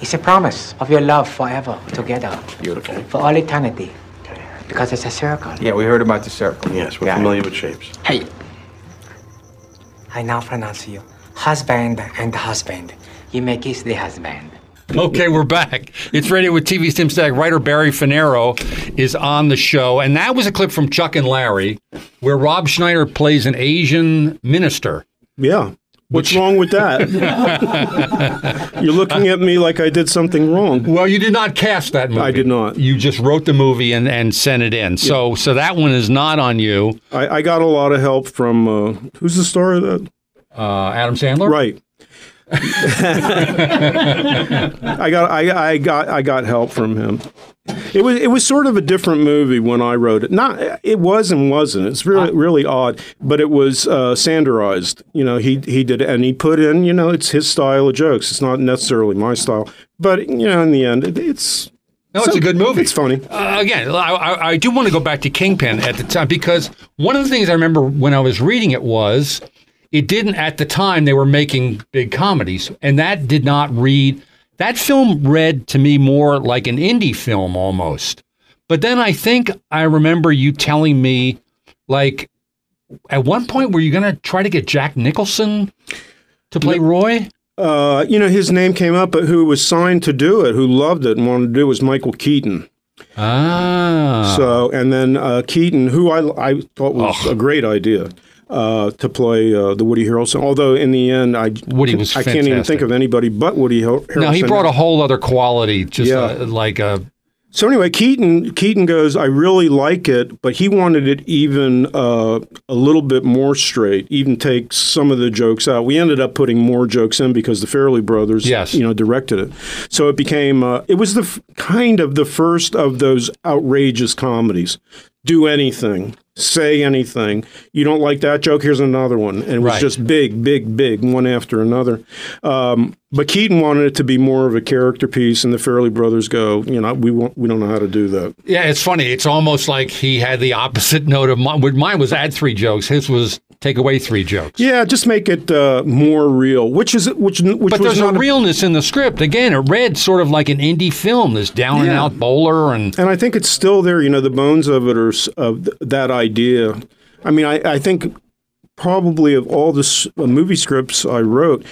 It's a promise of your love forever together. Beautiful. For all eternity. Okay. Because it's a circle. Yeah, we heard about the circle. Yes, we're Yeah. familiar with shapes. Hey. I now pronounce you husband and husband. You may kiss the husband. Okay, we're back. It's Radio with TV's Tim Stack. Writer Barry Fanaro is on the show. And that was a clip from Chuck and Larry where Rob Schneider plays an Asian minister. Yeah. What's wrong with that? You're looking at me like I did something wrong. Well, you did not cast that movie. I did not. You just wrote the movie and, and sent it in. So so that one is not on you. I, I got a lot of help from uh, who's the star of that? Uh, Adam Sandler? Right. I got I, I got I got help from him. It was it was sort of a different movie when I wrote it. Not it was and wasn't. It's really really odd, but it was uh, sanderized. You know, he he did and he put in. You know, it's his style of jokes. It's not necessarily my style, but you know, in the end, it, it's No, it's a good movie. It's funny. Uh, again, I, I, I do want to go back to Kingpin at the time because one of the things I remember when I was reading it was it didn't at the time they were making big comedies, and that did not read. That film read to me more like an indie film almost. But then I think I remember you telling me, like, at one point, were you going to try to get Jack Nicholson to play Roy? Uh, you know, his name came up, but who was signed to do it, who loved it and wanted to do it was Michael Keaton. Ah. So, and then uh, Keaton, who I, I thought was a great idea uh, to play uh, the Woody Harrelson. Although in the end, I Woody was I can't even think of anybody but Woody Har- Harrelson. No, he brought a whole other quality, just Yeah. uh, like a So anyway, Keaton Keaton goes, I really like it, but he wanted it even uh, a little bit more straight, even take some of the jokes out. We ended up putting more jokes in because the Farrelly brothers, Yes. you know, directed it. So it became uh, it was the f- kind of the first of those outrageous comedies. Do anything, say anything. You don't like that joke? Here's another one, and it was Right. just big, big, big, one after another. Um, but Keaton wanted it to be more of a character piece, and the Farrelly brothers go, you know, we won't, we don't know how to do that. Yeah, it's funny. It's almost like he had the opposite note of mine. Mine was add three jokes. His was take away three jokes. Yeah, just make it uh, more real, which is which which But there's not a realness in the script. Again, it read sort of like an indie film. This down and Yeah. out bowler and and I think it's still there. You know, the bones of it are of that idea. I mean, I, I think probably of all the uh, movie scripts I wrote,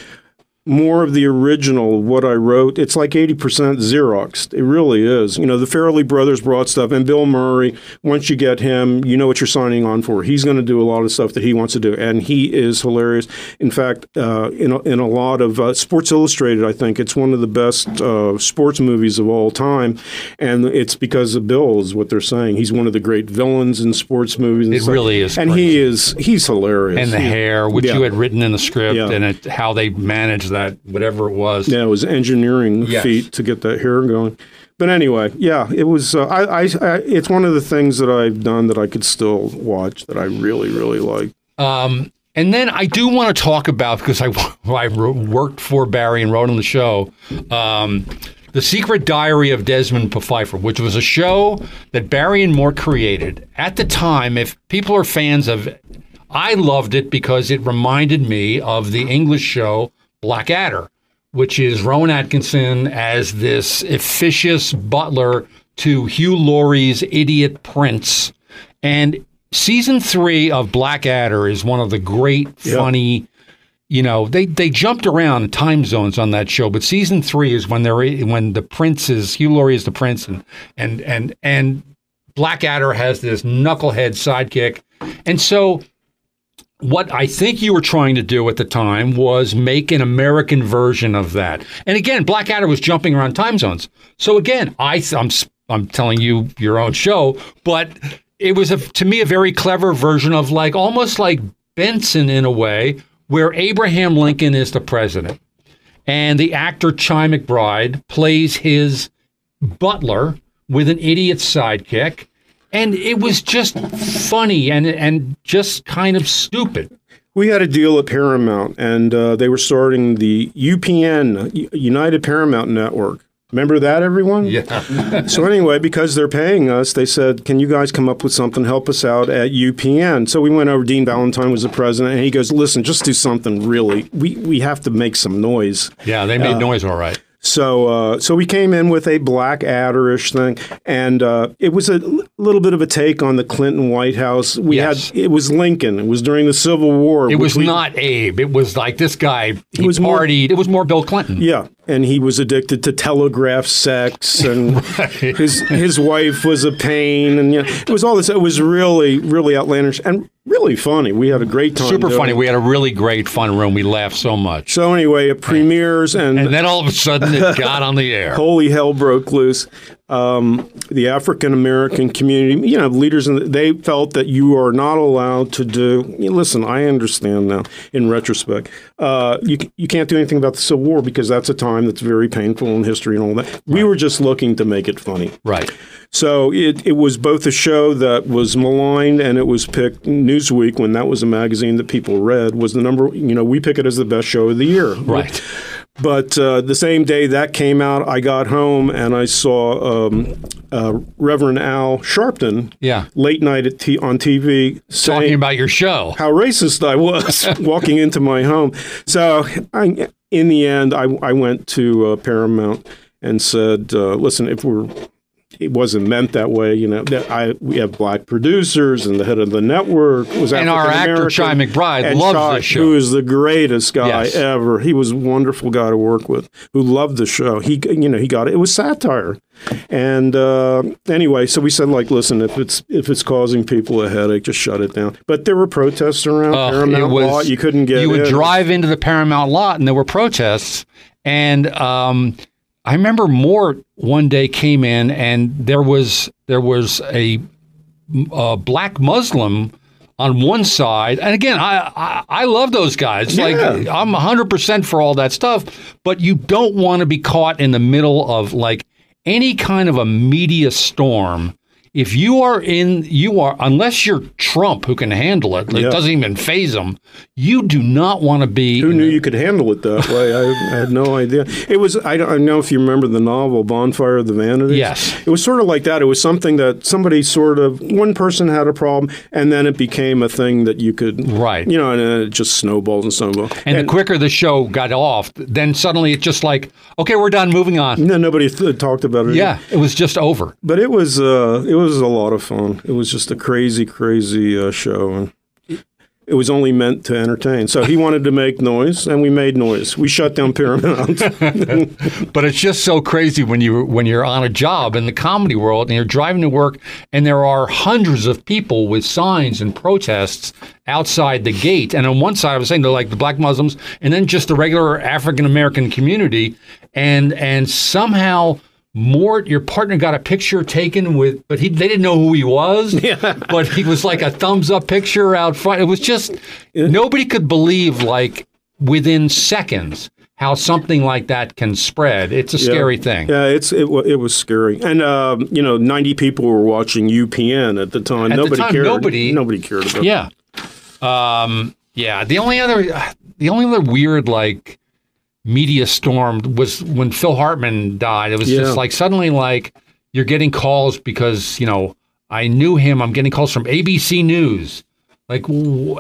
more of the original what I wrote. It's like eighty percent Xeroxed. It really is. You know, the Farrelly brothers brought stuff, and Bill Murray. Once you get him, you know what you're signing on for. He's going to do a lot of stuff that he wants to do, and he is hilarious. In fact, uh, in a, in a lot of uh, Sports Illustrated, I think it's one of the best uh, sports movies of all time, and it's because of Bill is what they're saying. He's one of the great villains in sports movies. and It stuff. really is and he is he's hilarious. and the He- hair, which yeah. you had written in the script, Yeah. and it, how they managed that, whatever it was. Yeah, it was engineering Yes. feat to get that hair going. But anyway, yeah, it was. Uh, I, I, I, it's one of the things that I've done that I could still watch that I really, really like. Um, and then I do want to talk about because I, I worked for Barry and wrote on the show. Um, the Secret Diary of Desmond Pfeiffer, which was a show that Barry and Mort created. At the time, if people are fans of I loved it because it reminded me of the English show Blackadder, which is Rowan Atkinson as this officious butler to Hugh Laurie's idiot prince. And season three of Blackadder is one of the great, Yeah. funny. You know, they they jumped around time zones on that show, but season three is when they're when the prince is Hugh Laurie is the prince, and and and and Blackadder has this knucklehead sidekick, and so what I think you were trying to do at the time was make an American version of that. And again, Blackadder was jumping around time zones. So again, I I'm I'm telling you your own show, but it was a, to me a very clever version of like almost like Benson in a way, where Abraham Lincoln is the president, and the actor Chi McBride plays his butler with an idiot sidekick. And it was just funny and and just kind of stupid. We had a deal at Paramount, and uh, they were starting the UPN, United Paramount Network. Remember that, everyone? Yeah. so anyway, because they're paying us, they said, "Can you guys come up with something? Help us out at UPN." So we went over. Dean Valentine was the president, and he goes, "Listen, just do something really. We we have to make some noise." Yeah, they made Uh, noise all right. So, uh, so we came in with a black adderish thing, and uh, it was a l- little bit of a take on the Clinton White House. We Yes. had it was Lincoln. It was during the Civil War. It was we- not Abe. It was like this guy. He was more- it was more Bill Clinton. Yeah, and he was addicted to telegraph sex, and his his wife was a pain, and you know, it was all this. It was really, really outlandish and really funny. We had a great time. Super funny. it. We had a really great fun room. We laughed so much. So anyway, it premieres, and, And then all of a sudden it got on the air. Holy hell broke loose. Um, the African American community, you know, leaders, in the, they felt that you are not allowed to do. you know, listen, I understand now. In retrospect, uh, you you can't do anything about the Civil War because that's a time that's very painful in history and all that. We were just looking to make it funny. Right. So it, it was both a show that was maligned and it was picked Newsweek when that was a magazine that people read was the number you know we pick it as the best show of the year Right. but uh, the same day that came out I got home and I saw um, uh, Reverend Al Sharpton Yeah. late night at t- on TV Talking about your show. how racist I was walking into my home. So I, in the end, I, I went to uh, Paramount and said, uh, "Listen, if we're it wasn't meant that way, you know. That I we have black producers, and the head of the network was And our actor. Chi McBride, loves Chi, this show. Who is the greatest guy Yes. ever? He was a wonderful guy to work with. Who loved the show. He, you know, he got it. It was satire. And uh, anyway, so we said, like, listen, if it's if it's causing people a headache, just shut it down. But there were protests around Ugh, Paramount lot. You couldn't get You would in. drive into the Paramount lot, and there were protests. And um, I remember Mort one day came in, and there was there was a, a black Muslim on one side, and again, I I, I love those guys. Like Yeah. I'm 100 percent for all that stuff, but you don't want to be caught in the middle of like any kind of a media storm. If you are in, you are unless you're Trump who can handle it. It Yeah. doesn't even faze him. You do not want to be. Who knew a- you could handle it that way? I, I had no idea. It was. I don't I know if you remember the novel Bonfire of the Vanities. Yes. It was sort of like that. It was something that somebody sort of one person had a problem, and then it became a thing that you could. Right. You know, and then it just snowballed and snowballed. And, the quicker the show got off, then suddenly it's just like, okay, we're done, moving on. No, nobody th- talked about it. Yeah, it was just over. But it was uh, it was a lot of fun. It was just a crazy, crazy uh, show, and it was only meant to entertain. So he wanted to make noise, and we made noise. We shut down Paramount. But it's just so crazy when you when you're on a job in the comedy world and you're driving to work and there are hundreds of people with signs and protests outside the gate. And on one side, I was saying they're like the black Muslims, and then just the regular African American community, and and somehow. Mort, your partner got a picture taken with, but he they didn't know who he was. Yeah. But he was like a thumbs up picture out front. It was just nobody could believe like within seconds how something like that can spread. It's a Yeah. scary thing. Yeah, it's it, it was scary, and um, you know, ninety people were watching UPN at the time. At the nobody time, cared. nobody- nobody cared about. Yeah. Um, yeah. The only other, the only other weird like media storm was when Phil Hartman died. It was Yeah. just like suddenly like you're getting calls because you know I knew him. I'm getting calls from ABC News. Like,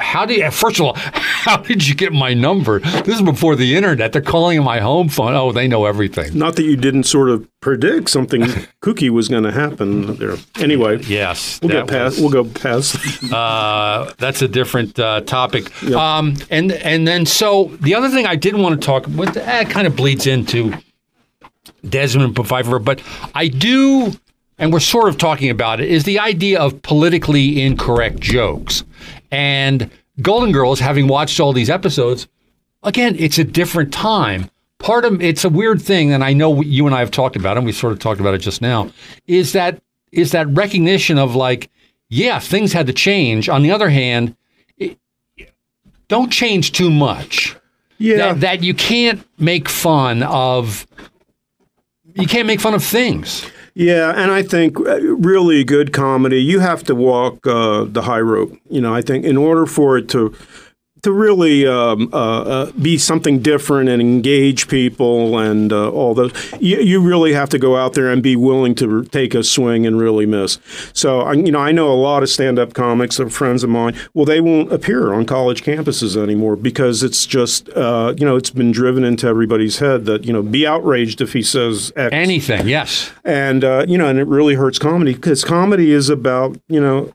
how did? First of all, how did you get my number? This is before the internet. They're calling my home phone. Oh, they know everything. Not that you didn't sort of predict something kooky was going to happen there. Anyway, Yes, we'll get past. was- We'll go past. uh, that's a different uh, topic. Um, and and then so the other thing I did want to talk with that kind of bleeds into Desmond Pfeiffer, but I do, and we're sort of talking about it, is the idea of politically incorrect jokes. And Golden Girls, having watched all these episodes, again, it's a different time. Part of it's a weird thing, and I know you and I have talked about it. And we sort of talked about it just now. Is that is that recognition of like, yeah, things had to change. On the other hand, it, don't change too much. Yeah. That, that you can't make fun of. You can't make fun of things. Yeah, and I think uh, really good comedy, you have to walk uh, the high rope. You know, I think in order for it to to really um, uh, uh, be something different and engage people and uh, all those, you, you really have to go out there and be willing to take a swing and really miss. So, I- you know, I know a lot of stand-up comics, are friends of mine. Well, they won't appear on college campuses anymore because it's just, uh, you know, it's been driven into everybody's head that you know, be outraged if he says X. Anything, yes. and uh, you know, and it really hurts comedy because comedy is about you know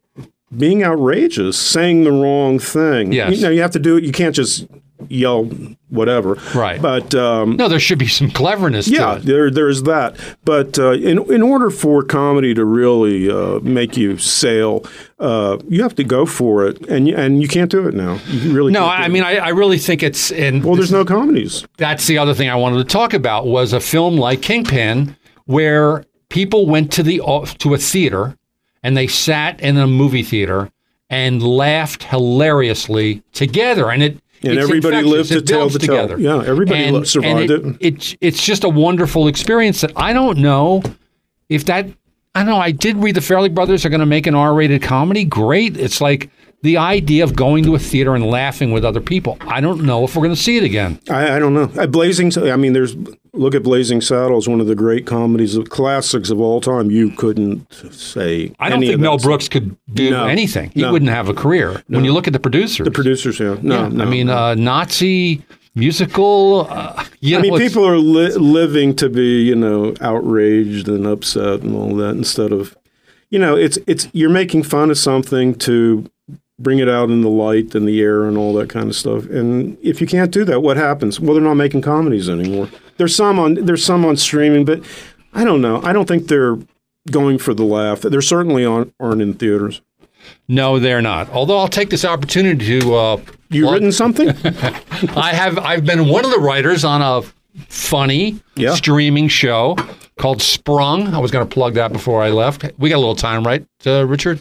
being outrageous, saying the wrong thing. Yes. You know, you have to do it. You can't just yell whatever. Right. But um, No, there should be some cleverness yeah, to it. there there's that. But uh, in in order for comedy to really uh, make you sail, uh, you have to go for it, and you, and you can't do it now. You really No, I mean, I, I really think it's and well, there's no comedies. that's the other thing I wanted to talk about was a film like Kingpin, where people went to the to a theater and they sat in a movie theater and laughed hilariously together, and it. And everybody infectious. lived to It tell builds the tale. together. Yeah, everybody And- survived and it. It's it's just a wonderful experience that I don't know if that I don't know. I did read the Farrelly Brothers are going to make an R-rated comedy. Great. It's like the idea of going to a theater and laughing with other people. I don't know if we're going to see it again. I, I don't know. Uh, Blazing. I mean, there's look at Blazing Saddles, one of the great comedies, of classics of all time. You couldn't say. I don't any think Mel Brooks could do No. anything. He No. wouldn't have a career. When you look at the producers, The producers, yeah. No, yeah, no. I mean, uh, Nazi musical. Uh, you I know, mean, people are li- living to be, you know, outraged and upset and all that instead of, you know, it's it's you're making fun of something to bring it out in the light and the air and all that kind of stuff. And if you can't do that, what happens? Well, they're not making comedies anymore. There's some on there's some on streaming, but I don't know. I don't think they're going for the laugh. They're certainly on, aren't in theaters. no, they're not. Although I'll take this opportunity to. Uh, You plug- written something? I have. I've been one of the writers on a funny Yeah. streaming show called Sprung. I was going to plug that before I left. We got a little time, right, uh, Richard?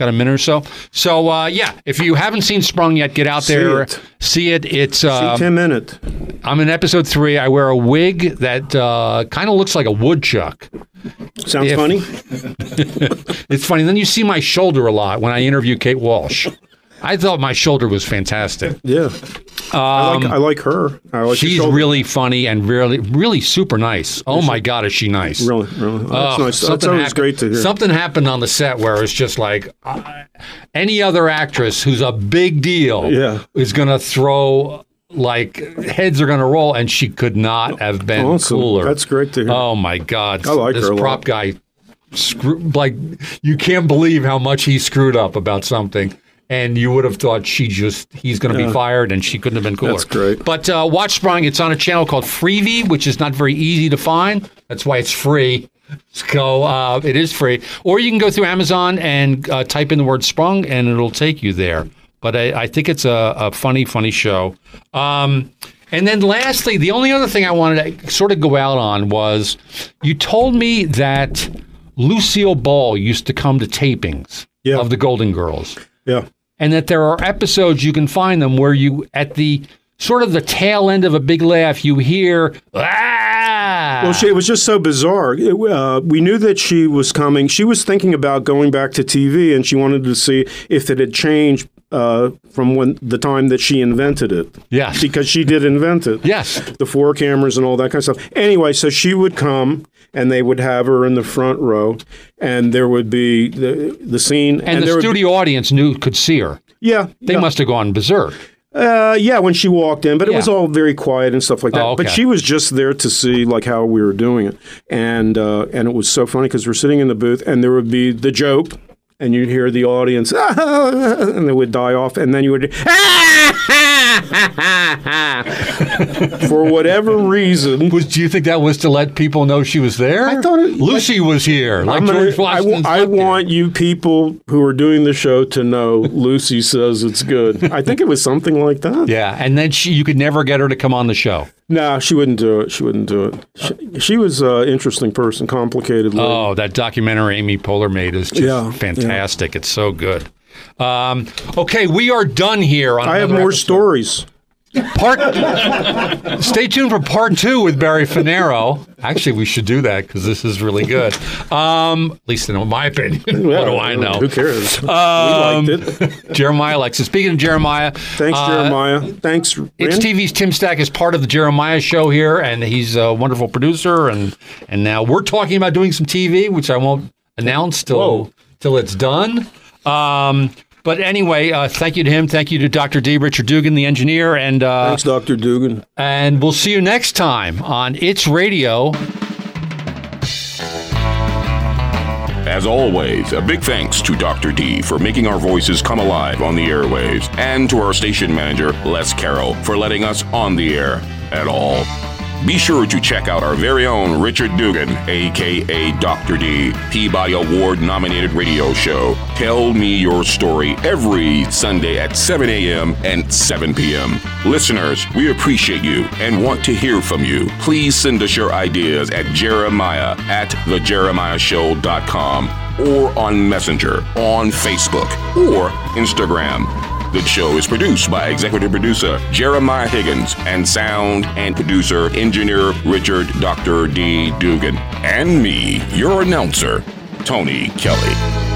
Got a minute or so. So uh, yeah, if you haven't seen Sprung yet, get out See there, it. see it. It's uh, See Tim in it. I'm in episode three. I wear a wig that uh, kind of looks like a woodchuck. Sounds If- funny. It's funny. Then you see my shoulder a lot when I interview Kate Walsh. I thought my shoulder was fantastic. Yeah. I like I like her. I like her Um, She's really funny and really, really super nice. Oh my God, is she nice? Really, really. That's Oh, nice. That's something always happened- great to hear. Something happened on the set where it's just like uh, any other actress who's a big deal Yeah. is going to throw like heads are going to roll, and she could not have been Awesome. cooler. That's great to hear. Oh my God, I like this her a lot. prop guy. Screw, like you can't believe how much he screwed up about something. And you would have thought she just, he's going to Yeah. be fired and she couldn't have been cooler. That's great. But uh, watch Sprung. It's on a channel called Freevee, which is not very easy to find. That's why it's free. So uh, it is free. Or you can go through Amazon and uh, type in the word Sprung, and it'll take you there. But I, I think it's a, a funny, funny show. Um, and then lastly, the only other thing I wanted to sort of go out on was you told me that Lucille Ball used to come to tapings of the Golden Girls Yeah. And that there are episodes you can find them where you at the sort of the tail end of a big laugh you hear ah Well, she, it was just so bizarre. It, uh, we knew that she was coming. She was thinking about going back to TV, and she wanted to see if it had changed uh, from when the time that she invented it. Yes. because she did invent it. Yes, the four cameras and all that kind of stuff. Anyway, so she would come, and they would have her in the front row, and there would be the the scene, and, there the would be- studio audience knew could see her. Yeah, they yeah. must have gone berserk. Uh, yeah, when she walked in, but it was all very quiet and stuff like that. Oh, But she was just there to see like how we were doing it, and uh, and it was so funny because we're sitting in the booth, and there would be the joke, and you'd hear the audience, and they would die off, and then you would, for whatever reason. was do you think that was to let people know she was there I thought it- lucy was here like gonna- george I, w- washington I want you people who are doing the show to know Lucy says it's good. I think it was something like that. yeah and then she you could never get her to come on the show No, she wouldn't do it. She wouldn't do it. She, she was an interesting person, complicated. lady. oh that documentary amy poehler made is just Yeah, fantastic it's so good um, okay we are done here on I have more episode. stories. Part. stay tuned for part two with Barry Fanaro. Actually, we should do that because this is really good. Um, at least in my opinion. what do I know? Who cares? Um, we liked it. Jeremiah likes it. Speaking of Jeremiah, Thanks, uh, Jeremiah. Thanks, It's TV's Tim Stack is part of the Jeremiah show here, and he's a wonderful producer. And and now we're talking about doing some TV, which I won't announce till till it's done. Um, but anyway, uh, thank you to him. Thank you to Dr. D. Richard Dugan, the engineer, and uh, Thanks, Dr. Dugan. and we'll see you next time on It's Radio. As always, a big thanks to Dr. D for making our voices come alive on the airwaves, and to our station manager, Les Carroll, for letting us on the air at all. Be sure to check out our very own Richard Dugan, aka Dr. D, Peabody Award nominated radio show, Tell Me Your Story, every Sunday at 7 a.m. and 7 p.m. Listeners, we appreciate you and want to hear from you. Please send us your ideas at jeremiah at thejeremiahshow.com or on Messenger, on Facebook, or Instagram. The show is produced by executive producer Jeremiah Higgins and sound and producer engineer Richard Dr. D. Dugan and me, your announcer, Tony Kelly.